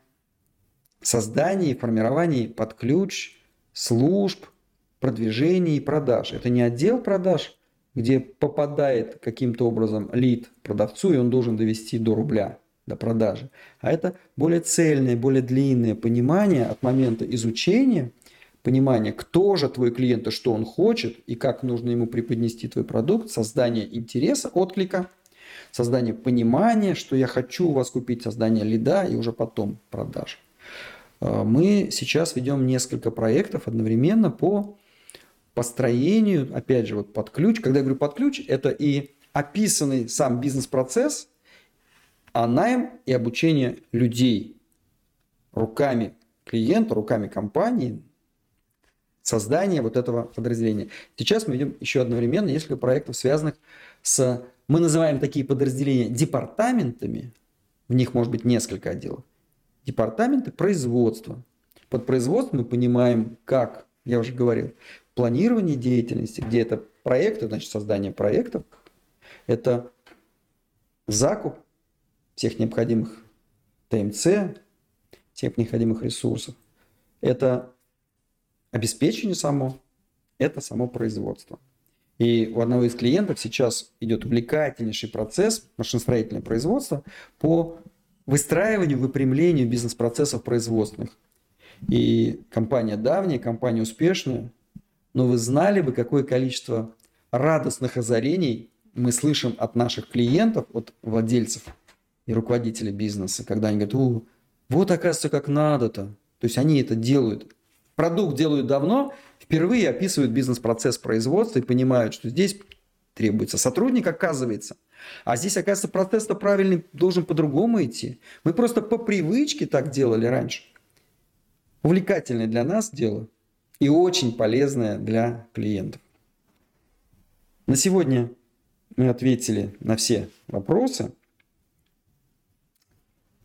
создании и формировании под ключ служб, продвижения и продаж. Это не отдел продаж, где попадает каким-то образом лид продавцу, и он должен довести до рубля, до продажи. А это более цельное, более длинное понимание от момента изучения, понимание, кто же твой клиент и что он хочет, и как нужно ему преподнести твой продукт, создание интереса, отклика – создание понимания, что я хочу у вас купить, создание лида и уже потом продаж. А, мы сейчас ведем несколько проектов одновременно по построению, опять же, вот под ключ. Когда я говорю под ключ, это и описанный сам бизнес-процесс, а найм и обучение людей руками клиента, руками компании, создание вот этого подразделения. Сейчас мы ведем еще одновременно несколько проектов, связанных с мы называем такие подразделения департаментами, в них может быть несколько отделов. Департаменты производства. Под производством мы понимаем, как, я уже говорил, планирование деятельности, где это проекты, значит создание проектов, это закуп всех необходимых ТМЦ, всех необходимых ресурсов. Это обеспечение само, это само производство. И у одного из клиентов сейчас идет увлекательнейший процесс машиностроительного производства по выстраиванию, выпрямлению бизнес-процессов производственных. И компания давняя, компания успешная, но вы знали бы, какое количество радостных озарений мы слышим от наших клиентов, от владельцев и руководителей бизнеса, когда они говорят, вот оказывается, как надо-то. То есть они это делают. Продукт делают давно, впервые описывают бизнес-процесс производства и понимают, что здесь требуется сотрудник, оказывается. А здесь, оказывается, процесс-то правильный должен по-другому идти. Мы просто по привычке так делали раньше. Увлекательное для нас дело и очень полезное для клиентов. На сегодня мы ответили на все вопросы.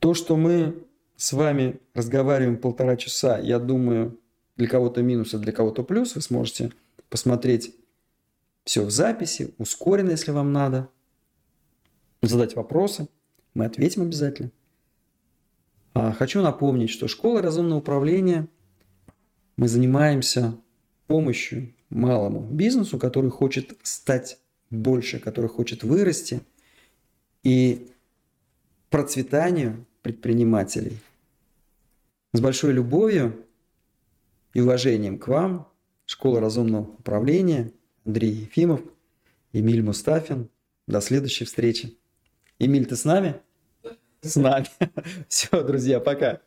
То, что мы с вами разговариваем полтора часа, я думаю, для кого-то минус, а для кого-то плюс. Вы сможете посмотреть все в записи, ускоренно, если вам надо, задать вопросы. Мы ответим обязательно. А хочу напомнить, что школа разумного управления мы занимаемся помощью малому бизнесу, который хочет стать больше, который хочет вырасти, и процветанию предпринимателей. С большой любовью и уважением к вам, Школа разумного управления, Андрей Ефимов, Эмиль Мустафин. До следующей встречи. Эмиль, ты с нами? С нами. Все, друзья, пока.